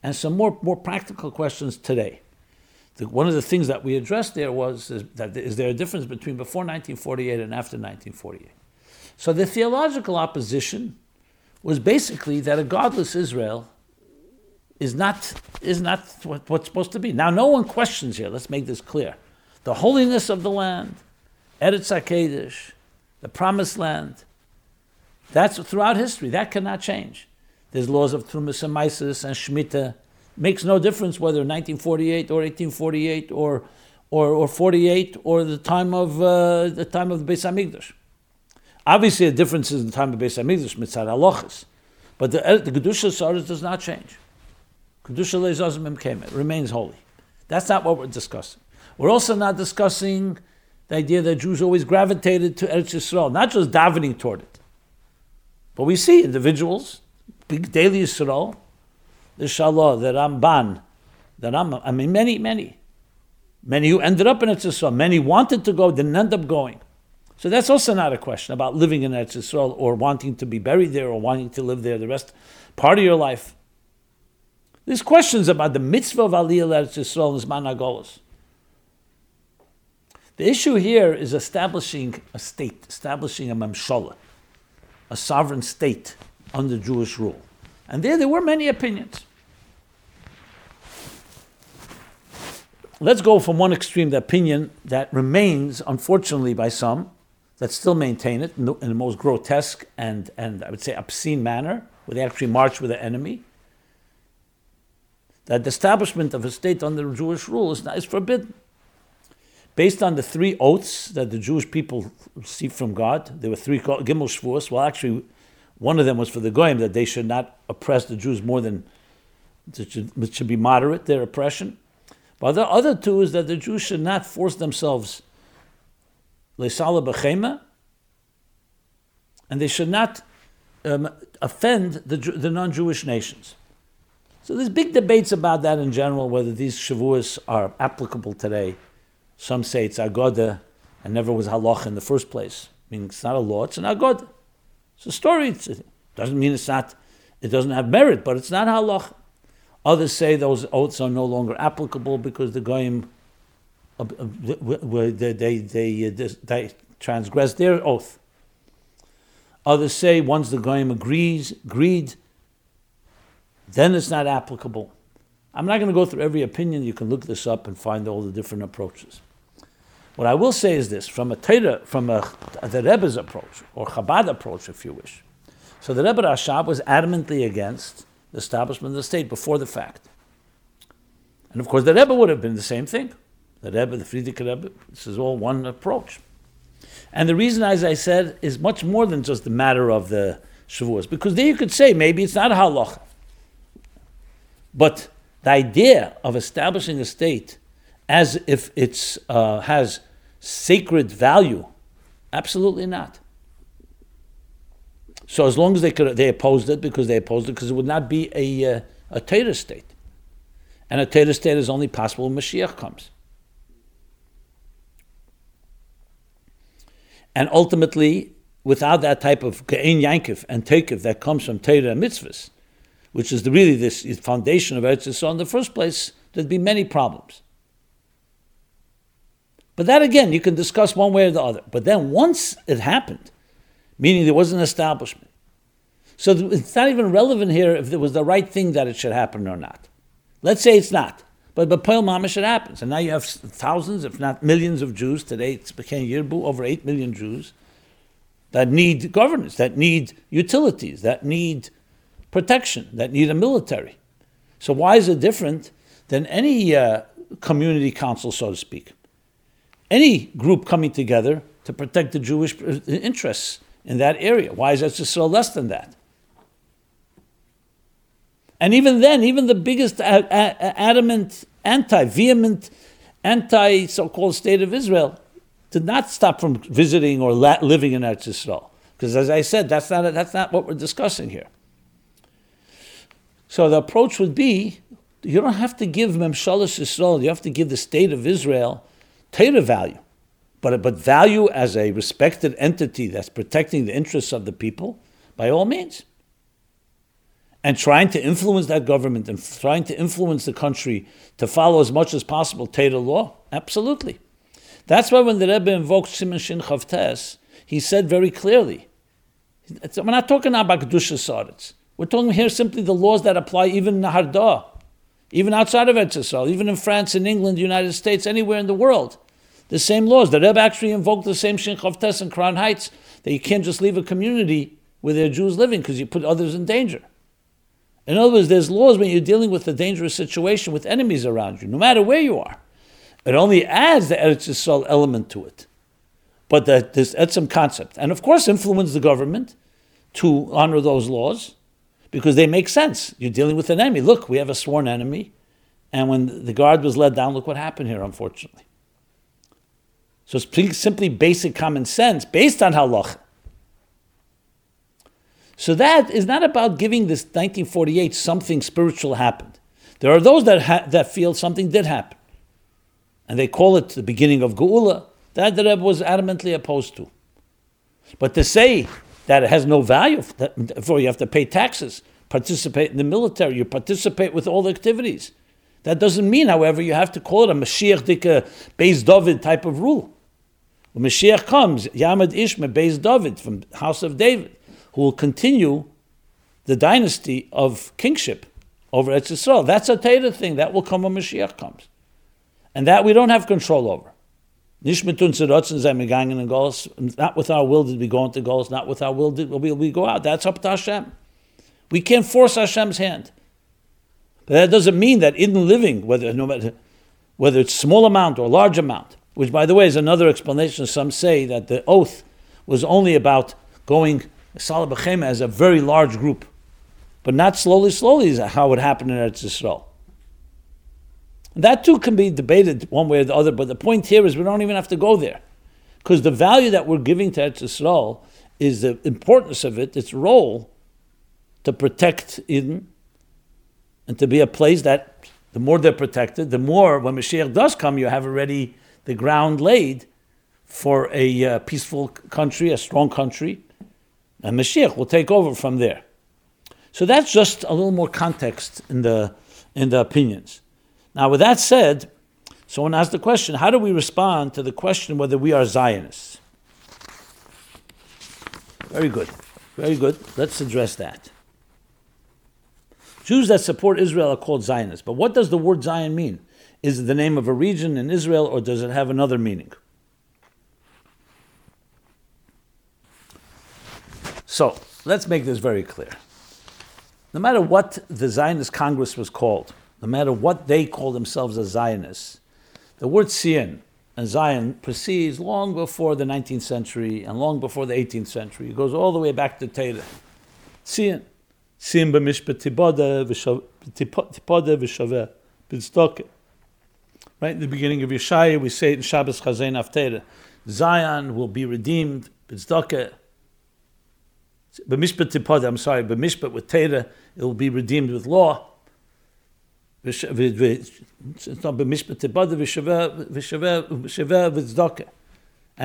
and some more, more practical questions today the, one of the things that we addressed there was is that is there a difference between before 1948 and after 1948? So the theological opposition was basically that a godless Israel is not is not what, what's supposed to be. Now, no one questions here. Let's make this clear: the holiness of the land, Eretz Hakedesh, the Promised Land. That's throughout history. That cannot change. There's laws of Trumas and Mises and Shemitah makes no difference whether 1948 or 1848 or or, or 48 or the time of uh, the time of the Beis Hamikdash. Obviously, the difference is the time of Beis Hamikdash mitzad halachas. But the, the Kedusha Saras does not change. Kedusha remains holy. That's not what we're discussing. We're also not discussing the idea that Jews always gravitated to Eretz Yisrael, not just davening toward it. But we see individuals, big daily Yisrael, the Shalah, the Ramban, the Ram, I mean, many, many. Many who ended up in Eretz Yisrael, many wanted to go, didn't end up going. So that's also not a question about living in Eretz Yisrael or wanting to be buried there or wanting to live there the rest part of your life. There's questions about the mitzvah of Aliyah Eretz Yisrael and Zman Agolos. The issue here is establishing a state, establishing a memshala, a sovereign state under Jewish rule. And there, there were many opinions. Let's go from one extreme, the opinion that remains, unfortunately, by some, that still maintain it in the, in the, most grotesque and, and I would say obscene manner, where they actually march with the enemy. That the establishment of a state under Jewish rule is, is forbidden. Based on the three oaths that the Jewish people received from God, there were three Gimel Shvuos. Well, actually, one of them was for the Goyim, that they should not oppress the Jews more than, it should, be moderate, their oppression. But the other two is that the Jews should not force themselves b'chema, and they should not um, offend the, the non-Jewish nations. So there's big debates about that in general, whether these shavuos are applicable today. Some say it's agoda and never was halach in the first place. I mean, it's not a law; it's an agoda. It's a story. it doesn't mean it's not. It doesn't have merit, but it's not halach. Others say those oaths are no longer applicable because the goyim uh, uh, they, they, they, uh, they transgress their oath. Others say once the goyim agrees, agreed, then it's not applicable. I'm not going to go through every opinion. You can look this up and find all the different approaches. What I will say is this: from a Torah, from a, the Rebbe's approach or Chabad approach, if you wish. So the Rebbe Rashab was adamantly against the establishment of the state before the fact. And of course, the Rebbe would have been the same thing. The Rebbe, the Frierdiker Rebbe, this is all one approach. And the reason, as I said, is much more than just the matter of the Shavuos, because there you could say maybe it's not a halacha. But the idea of establishing a state as if it uh, has sacred value, absolutely not. So as long as they could, they opposed it because they opposed it because it would not be a uh, a Torah state, and a Torah state is only possible when Mashiach comes. And ultimately, without that type of Ge'en Yankiv and Tekiv that comes from Torah and mitzvahs, which is the, really this foundation of Eretz Yisrael in the first place, there'd be many problems. But that again, you can discuss one way or the other. But then once it happened, meaning there was an establishment. So it's not even relevant here if it was the right thing that it should happen or not. Let's say it's not. But but Mamish it happens. And now you have thousands, if not millions of Jews. Today it's became Yirbu, over 8 million Jews that need governance, that need utilities, that need protection, that need a military. So why is it different than any uh, community council, so to speak? Any group coming together to protect the Jewish uh, interests in that area. Why is that so less than that? And even then, even the biggest adamant, anti, vehement, anti so called state of Israel did not stop from visiting or living in Eretz. Because as I said, that's not, that's not what we're discussing here. So the approach would be you don't have to give Memshalas Israel, you have to give the state of Israel Torah value. But, but value as a respected entity that's protecting the interests of the people, by all means. And trying to influence that government and trying to influence the country to follow as much as possible Torah law, absolutely. That's why when the Rebbe invoked Siman Shin Chof Tes, he said very clearly, we're not talking about Kedusha Saretz. We're talking here simply the laws that apply even in Nahardah, even outside of Eretz even in France, in England, the United States, anywhere in the world the same laws. The Rebbe actually invoked the same Shin Chof Tes in Crown Heights that you can't just leave a community where there are Jews living because you put others in danger. In other words, there's laws when you're dealing with a dangerous situation with enemies around you, no matter where you are. It only adds the Eretz Yisrael element to it. But that this etzem concept, and of course influence the government to honor those laws, because they make sense. You're dealing with an enemy. Look, we have a sworn enemy. And when the guard was let down, look what happened here, unfortunately. So it's simply basic common sense based on halacha. So that is not about giving this 1948 something spiritual happened. There are those that, ha- that feel something did happen. And they call it the beginning of Geula. That the Rebbe was adamantly opposed to. But to say that it has no value, therefore you have to pay taxes, participate in the military, you participate with all the activities. That doesn't mean, however, you have to call it a Mashiach Dika Beis David type of rule. When Mashiach comes, Yamad Ishma Beis David from House of David, who will continue the dynasty of kingship over Eretz Yisrael. That's a Teda thing. That will come when Mashiach comes. And that we don't have control over. Not with our will did we go into Golos, not with our will did we, we go out. That's up to Hashem. We can't force Hashem's hand. But that doesn't mean that in living, whether, no matter, whether it's small amount or large amount, which by the way is another explanation, some say that the oath was only about going Salah as a very large group, but not slowly, slowly is how it happened in Eretz Yisrael. That too can be debated one way or the other, but the point here is we don't even have to go there. Because the value that we're giving to Eretz Yisrael is the importance of it, its role to protect Eden and to be a place that the more they're protected, the more when Mashiach does come, you have already the ground laid for a uh, peaceful country, a strong country, and Mashiach will take over from there. So that's just a little more context in the in the opinions. Now, with that said, someone asked the question: How do we respond to the question whether we are Zionists? Very good, very good. Let's address that. Jews that support Israel are called Zionists, but what does the word Zion mean? Is it the name of a region in Israel, or does it have another meaning? So let's make this very clear. No matter what the Zionist Congress was called, no matter what they call themselves as Zionists, the word Zion and Zion precedes long before the 19th century and long before the 18th century. It goes all the way back to Teda. Zion. Zion b'mishpat. Right in the beginning of Yeshaya, we say it in Shabbos Chazain Aftera. Zion will be redeemed, b'tzdoke, B'mishpat I'm sorry, b'mishpat with Teda, it will be redeemed with law. It's not b'mishpat tipada v'shaveh v'tzedakah. And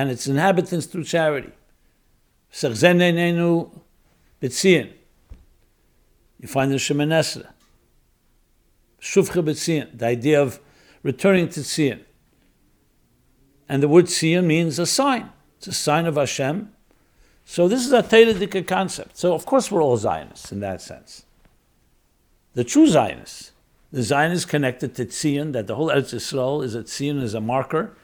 its inhabitants through charity. You find in Shemoneh Esrei. Shuvcha b'tzion, the idea of returning to Tzion. And the word Tzion means a sign. It's a sign of Hashem so this is a Teredika concept. So of course we're all Zionists in that sense. The true Zionists, the is connected to Tzion, that the whole Eretz Yisrael is a Tzion as a marker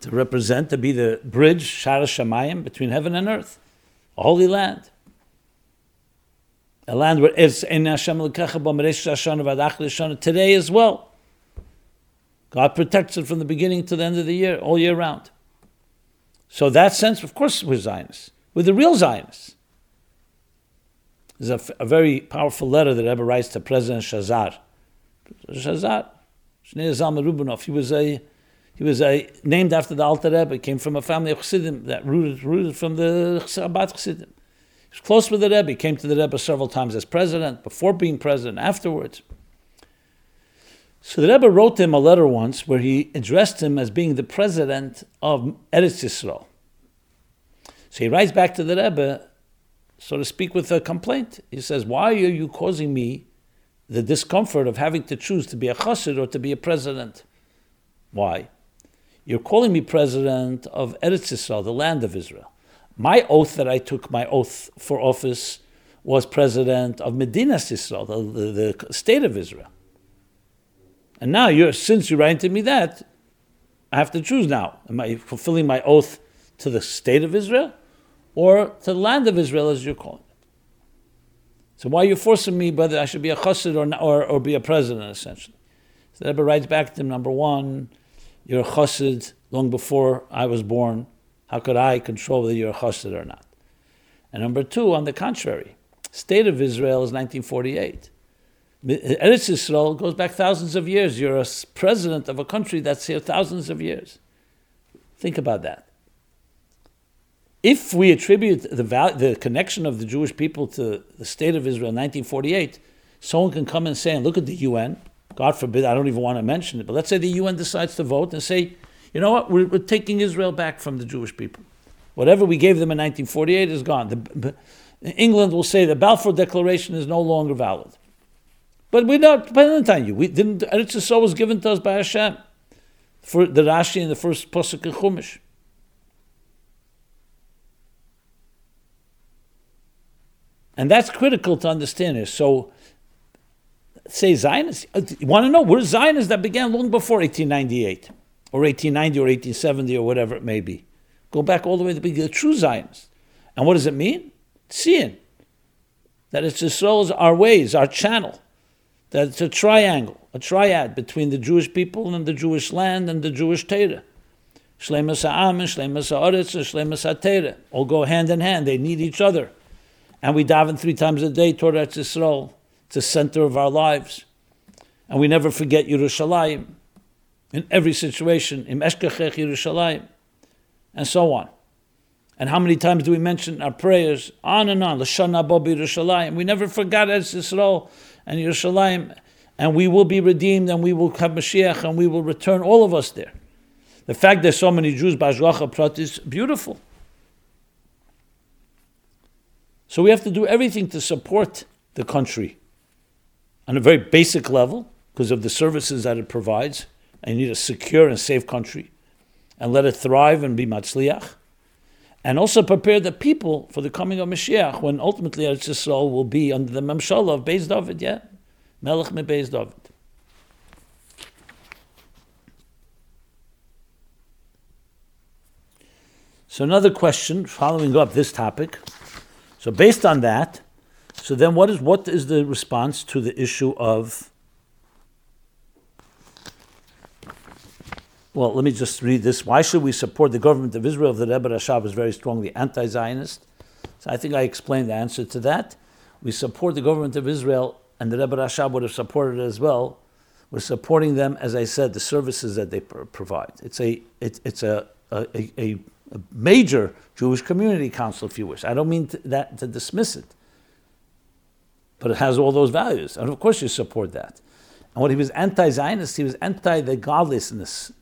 to represent, to be the bridge, Shara Shamayim, between heaven and earth, a holy land. A land where it's today as well. God protects it from the beginning to the end of the year, all year round. So that sense, of course, we're Zionists. We're the real Zionists. There's a, a very powerful letter that Rebbe writes to President Shazar. Shazar, Shneur Zalman Rubashov, he was a he was a, named after the Alter Rebbe. He came from a family of Chassidim that rooted, rooted from the Chabad Chassidim. He was close with the Rebbe. He came to the Rebbe several times as president, before being president, afterwards. So the Rebbe wrote him a letter once where he addressed him as being the president of Eretz Yisrael. So he writes back to the Rebbe, so to speak, with a complaint. He says, Why are you causing me the discomfort of having to choose to be a chassid or to be a president? Why? You're calling me president of Eretz Yisrael, the land of Israel. My oath that I took, my oath for office, was president of Medina Yisrael, the, the, the state of Israel. And now, you're, since you're writing to me that, I have to choose now. Am I fulfilling my oath to the state of Israel or to the land of Israel, as you're calling? So why are you forcing me whether I should be a chassid or, or, or be a president, essentially? So the Rebbe writes back to him, number one, you're a chassid long before I was born. How could I control whether you're a chassid or not? And number two, on the contrary, State of Israel is 1948. Eretz Yisrael goes back thousands of years. You're a president of a country that's here thousands of years. Think about that. If we attribute the, the connection of the Jewish people to the state of Israel in 1948, someone can come and say, and look at the UN, God forbid, I don't even want to mention it, but let's say the UN decides to vote and say, you know what, we're, we're taking Israel back from the Jewish people. Whatever we gave them in 1948 is gone. The, England will say the Balfour Declaration is no longer valid. But we're not dependent on you. We didn't. Eretz Yisrael was given to us by Hashem for the Rashi in the first pasuk in Chumash. And that's critical to understand here. So, say Zionists. Uh, you want to know where Zionists that began long before 1898 or 1890 or 1870 or whatever it may be. Go back all the way to the beginning, the true Zionists. And what does it mean? Seeing that it's Yisrael's our ways, our channel. That it's a triangle, a triad between the Jewish people and the Jewish land and the Jewish Torah. Shlemas Ha'am and Shlemas Ha'aretz and Shlemas all go hand in hand. They need each other. And we daven three times a day toward Eretz Yisrael. The center of our lives. And we never forget Yerushalayim in every situation. Im Eshkachech Yerushalayim. And so on. And how many times do we mention our prayers? On and on. Lashana Bobi Yerushalayim. We never forgot Eretz Yisrael and Yerushalayim. And we will be redeemed and we will have Mashiach and we will return all of us there. The fact there's so many Jews, Bajlacha Prat, is beautiful. So we have to do everything to support the country on a very basic level because of the services that it provides. And you need a secure and safe country and let it thrive and be matzliach and also prepare the people for the coming of Mashiach, when ultimately Eretz Yisrael will be under the Memshala of Beis David, yeah? Melech me Beis David. So another question, following up this topic. So based on that, so then what is what is the response to the issue of Well, let me just read this. Why should we support the government of Israel if the Rebbe Rashab is very strongly anti Zionist? So I think I explained the answer to that. We support the government of Israel, and the Rebbe Rashab would have supported it as well. We're supporting them, as I said, the services that they pr- provide. It's a it, it's a a, a a, major Jewish community council, if you wish. I don't mean to, that to dismiss it, but it has all those values, and of course you support that. And what he was anti-Zionist, he was anti the godlessness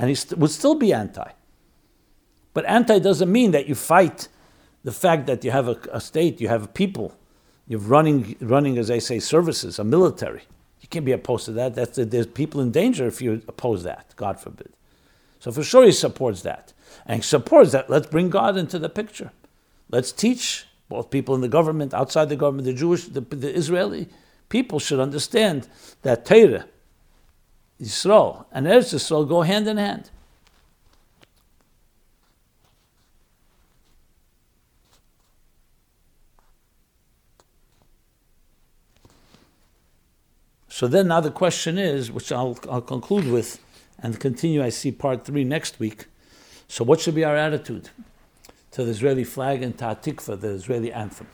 and he st- would still be anti. But anti doesn't mean that you fight the fact that you have a, a state, you have a people, you're running, running, as I say, services, a military. You can't be opposed to that. That's, there's people in danger if you oppose that, God forbid. So for sure he supports that. And supports that. Let's bring God into the picture. Let's teach both people in the government, outside the government, the Jewish, the, the Israeli people should understand that Torah, Yisrael and Eretz Israel go hand in hand. So then now the question is, which I'll, I'll conclude with and continue, I see part three next week. So what should be our attitude to the Israeli flag and Ta'atikva, the Israeli anthem?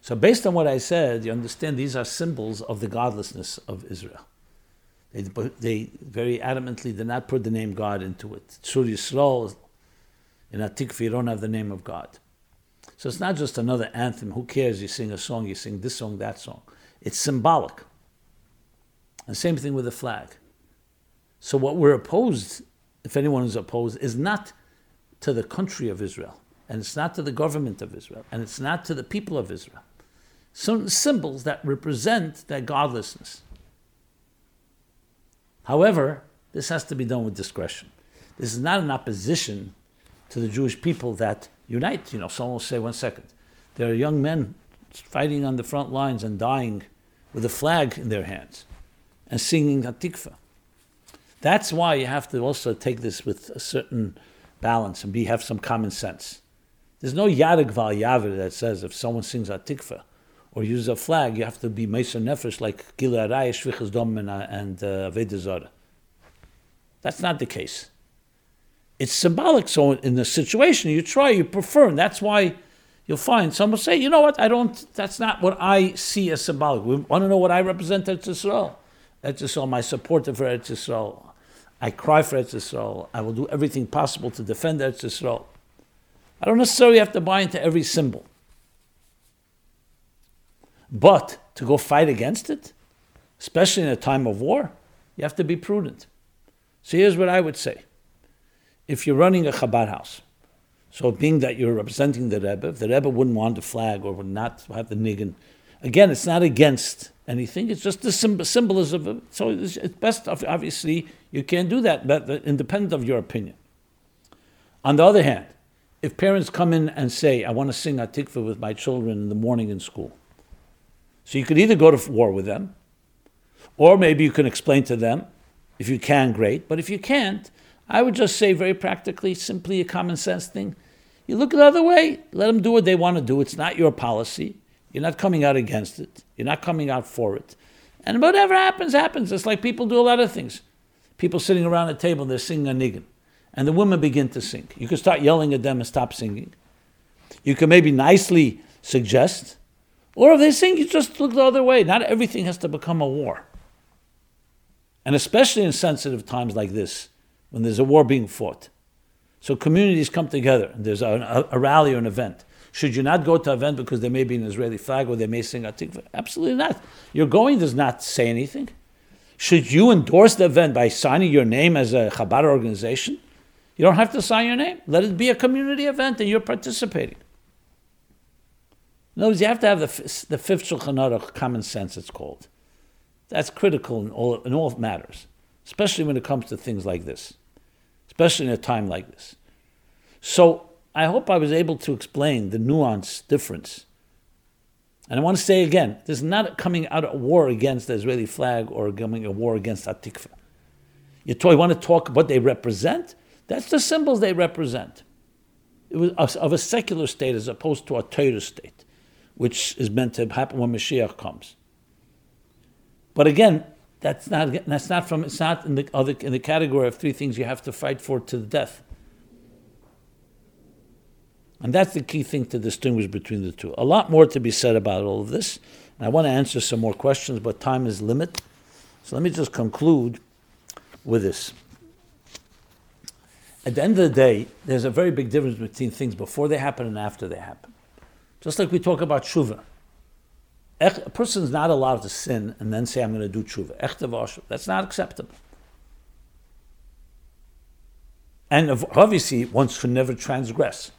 So based on what I said, you understand these are symbols of the godlessness of Israel. They, they very adamantly did not put the name God into it. Tzur Yisrael, in Atikva, you don't have the name of God. So it's not just another anthem. Who cares? You sing a song, you sing this song, that song. It's symbolic. And same thing with the flag. So what we're opposed, if anyone is opposed, is not to the country of Israel, and it's not to the government of Israel, and it's not to the people of Israel. Certain symbols that represent that godlessness. However, this has to be done with discretion. This is not an opposition to the Jewish people that unite. You know, someone will say, one second, there are young men fighting on the front lines and dying with a flag in their hands and singing Hatikva. That's why you have to also take this with a certain balance and be have some common sense. There's no Yadig Val Yavir that says if someone sings Hatikva, or uses a flag, you have to be Mesa Nefesh like Gila Araya, Shvichas Dom, and uh, Aveda That's not the case. It's symbolic. So in the situation, you try, you prefer, and that's why you'll find some will say, you know what, I don't, that's not what I see as symbolic. We want to know what I represent Eretz Yisrael. Eretz Yisrael, my support for Eretz Yisrael. I cry for Eretz Yisrael. I will do everything possible to defend Eretz Yisrael. I don't necessarily have to buy into every symbol. But to go fight against it, especially in a time of war, you have to be prudent. So here's what I would say. If you're running a Chabad house, so being that you're representing the Rebbe, if the Rebbe wouldn't want the flag or would not have the niggin, again, it's not against anything. It's just the symbolism. So it's best, obviously, you can't do that, but independent of your opinion. On the other hand, if parents come in and say, I want to sing Atikva with my children in the morning in school, so you could either go to war with them, or maybe you can explain to them. If you can, great. But if you can't, I would just say very practically, simply a common sense thing. You look the other way, let them do what they want to do. It's not your policy. You're not coming out against it. You're not coming out for it. And whatever happens, happens. It's like people do a lot of things. People sitting around a table, they're singing a niggin. And the women begin to sing. You can start yelling at them and stop singing. You can maybe nicely suggest. Or if they sing, you just look the other way. Not everything has to become a war. And especially in sensitive times like this, when there's a war being fought. So communities come together, and there's a, a, rally or an event. Should you not go to an event because there may be an Israeli flag or they may sing Atikva? Absolutely not. Your going does not say anything. Should you endorse the event by signing your name as a Chabad organization? You don't have to sign your name. Let it be a community event and you're participating. In other words, you have to have the, the fifth Shulchan Aruch common sense, it's called. That's critical in all, in all matters, especially when it comes to things like this, especially in a time like this. So I hope I was able to explain the nuance difference. And I want to say again, this is not coming out of war against the Israeli flag or coming a war against Atikva. You, you want to talk what they represent? That's the symbols they represent. It was of a secular state as opposed to a Torah state, which is meant to happen when Mashiach comes. But again, that's not that's not from it's not in the other in the category of three things you have to fight for to the death. And that's the key thing to distinguish between the two. A lot more to be said about all of this. And I want to answer some more questions, but time is limit. So let me just conclude with this. At the end of the day, there's a very big difference between things before they happen and after they happen. Just like we talk about tshuva. A person is not allowed to sin and then say, I'm going to do tshuva. That's not acceptable. And obviously, one should never transgress.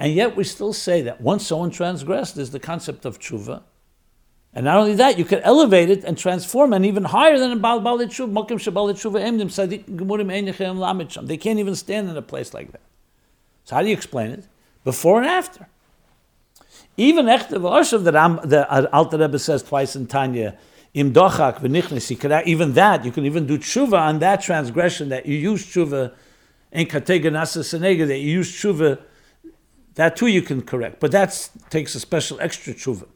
And yet we still say that once someone transgressed, there's the concept of tshuva. And not only that, you can elevate it and transform it even higher than Baal Baal Tshuva, Mokim Shabal Tshuva Emdim, Gemurim. They can't even stand in a place like that. So how do you explain it? Before and after. Even Echtev Oshav, that the Alter Rebbe says twice in Tanya, Im Dochak V'nichnes, even that, you can even do tshuva on that transgression that you use tshuva in Katega Nasa Senega, that you use tshuva that too you can correct, but that takes a special extra tshuva.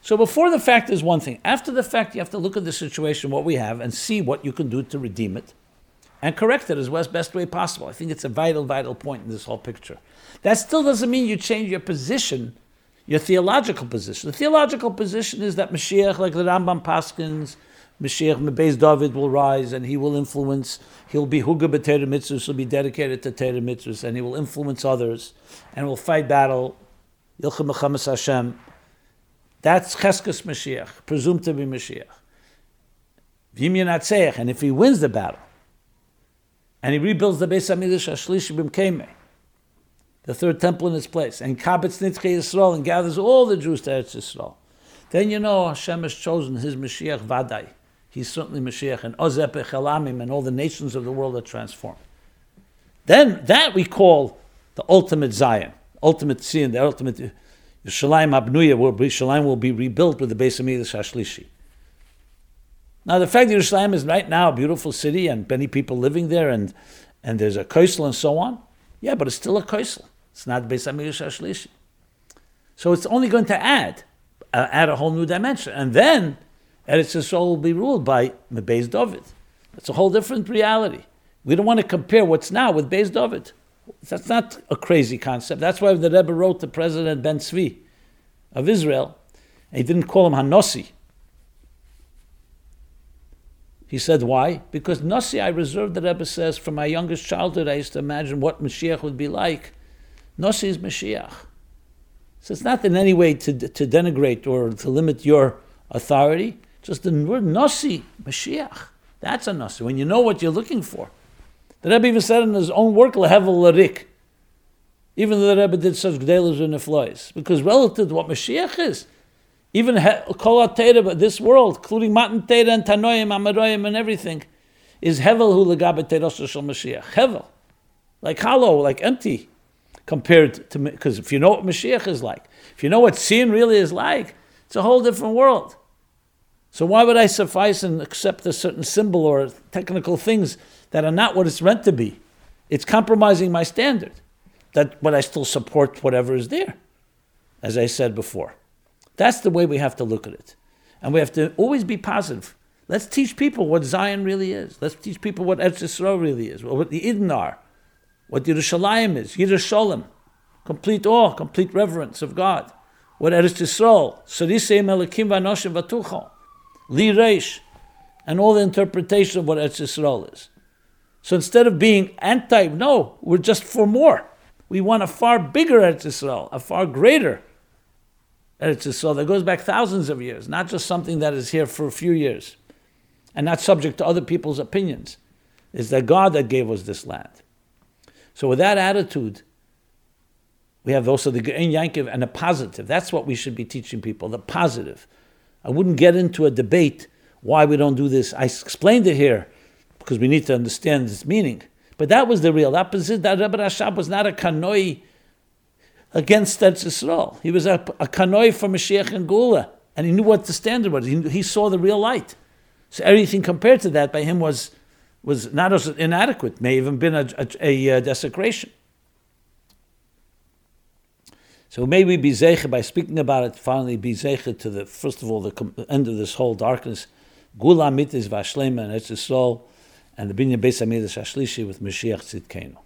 So before the fact is one thing. After the fact, you have to look at the situation, what we have, and see what you can do to redeem it and correct it as well as best way possible. I think it's a vital, vital point in this whole picture. That still doesn't mean you change your position, your theological position. The theological position is that Mashiach, like the Rambam Paskins, Mashiach Mebeis David will rise and he will influence, he'll be Huga B'Tera Mitzvahs, he'll be dedicated to Tera Mitzvahs, and he will influence others and will fight battle. Yilchem Mechamas Hashem. That's Cheskes Mashiach, presumed to be Mashiach. V'im and if he wins the battle, and he rebuilds the Beis HaMikdash Ashlishi B'Mkemeh, the third temple in its place, and Kabetz Nitzchei Yisrael, and gathers all the Jews to Eretz Yisrael, then you know Hashem has chosen his Mashiach Vadai he's certainly Mashiach, and Ozep Echalamim, and all the nations of the world are transformed. Then that we call the ultimate Zion, ultimate Zion, the ultimate Yerushalayim Abnuya, where Yerushalayim will be rebuilt with the base of Midas Hashlishi. Now, the fact that Yerushalayim is right now a beautiful city and many people living there, and, and there's a kaisel and so on, yeah, but it's still a kaisel. It's not the Beis Hamikdash Hashlishi. So it's only going to add, uh, add a whole new dimension. And then Eretz Yisrael will be ruled by Beis David. That's a whole different reality. We don't want to compare what's now with Beis David. That's not a crazy concept. That's why the Rebbe wrote to President Ben Tzvi of Israel. And he didn't call him Hanossi. He said, why? Because Nasi, I reserved, the Rebbe says, from my youngest childhood, I used to imagine what Mashiach would be like. Nasi is Mashiach. So it's not in any way to, to denigrate or to limit your authority. Just the word Nasi, Mashiach. That's a Nasi, when you know what you're looking for. The Rebbe even said in his own work, Lehevel Larik, even though the Rebbe did such gdelas and neflois, because relative to what Mashiach is, even Kol HaTeira, this world, including Matan Teira and Tanoim, Amaroim, and everything, is Hevel hu legabe Shal Mashiach. Hevel. Like hollow, like empty, compared to, because if you know what Mashiach is like, if you know what sin really is like, it's a whole different world. So why would I suffice and accept a certain symbol or technical things that are not what it's meant to be? It's compromising my standard. That, but I still support whatever is there, as I said before. That's the way we have to look at it. And we have to always be positive. Let's teach people what Zion really is. Let's teach people what Eretz Yisrael really is, what the Eden are, what Yerushalayim is, Yerushalayim, complete awe, complete reverence of God. What Eretz Yisrael, Sarisei Melikim Vanoshim Vatuchal, Li Reish, and all the interpretation of what Eretz Yisrael is. So instead of being anti, no, we're just for more. We want a far bigger Eretz Yisrael, a far greater Eretz Yisrael that goes back thousands of years, not just something that is here for a few years and not subject to other people's opinions. It's the God that gave us this land. So with that attitude, we have also the Gein Yankiv and the positive. That's what we should be teaching people, the positive. I wouldn't get into a debate why we don't do this. I explained it here because we need to understand its meaning. But that was the real opposite. That Rebbe Rashab was not a kanoi against Eretz Yisrael. He was a, a kanoi for Mashiach and Gula, and he knew what the standard was. He, he saw the real light. So everything compared to that by him was was not as inadequate, may even been a, a, a, a desecration. So maybe be zeicha by speaking about it. Finally, be zeicha to the first of all the end of this whole darkness. Gula mitis vashlema and Eretz soul, and the binyan beis hamikdash ashlishi with Mashiach tzidkenu.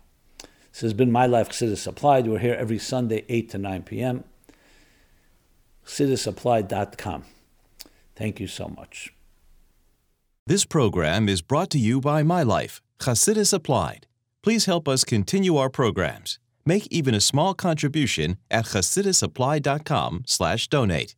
This has been My Life Chassidus Applied. We're here every Sunday, 8 to 9 p.m. ChassidusApplied.com. Thank you so much. This program is brought to you by My Life, Chassidus Applied. Please help us continue our programs. Make even a small contribution at chassidusapplied.com slash donate.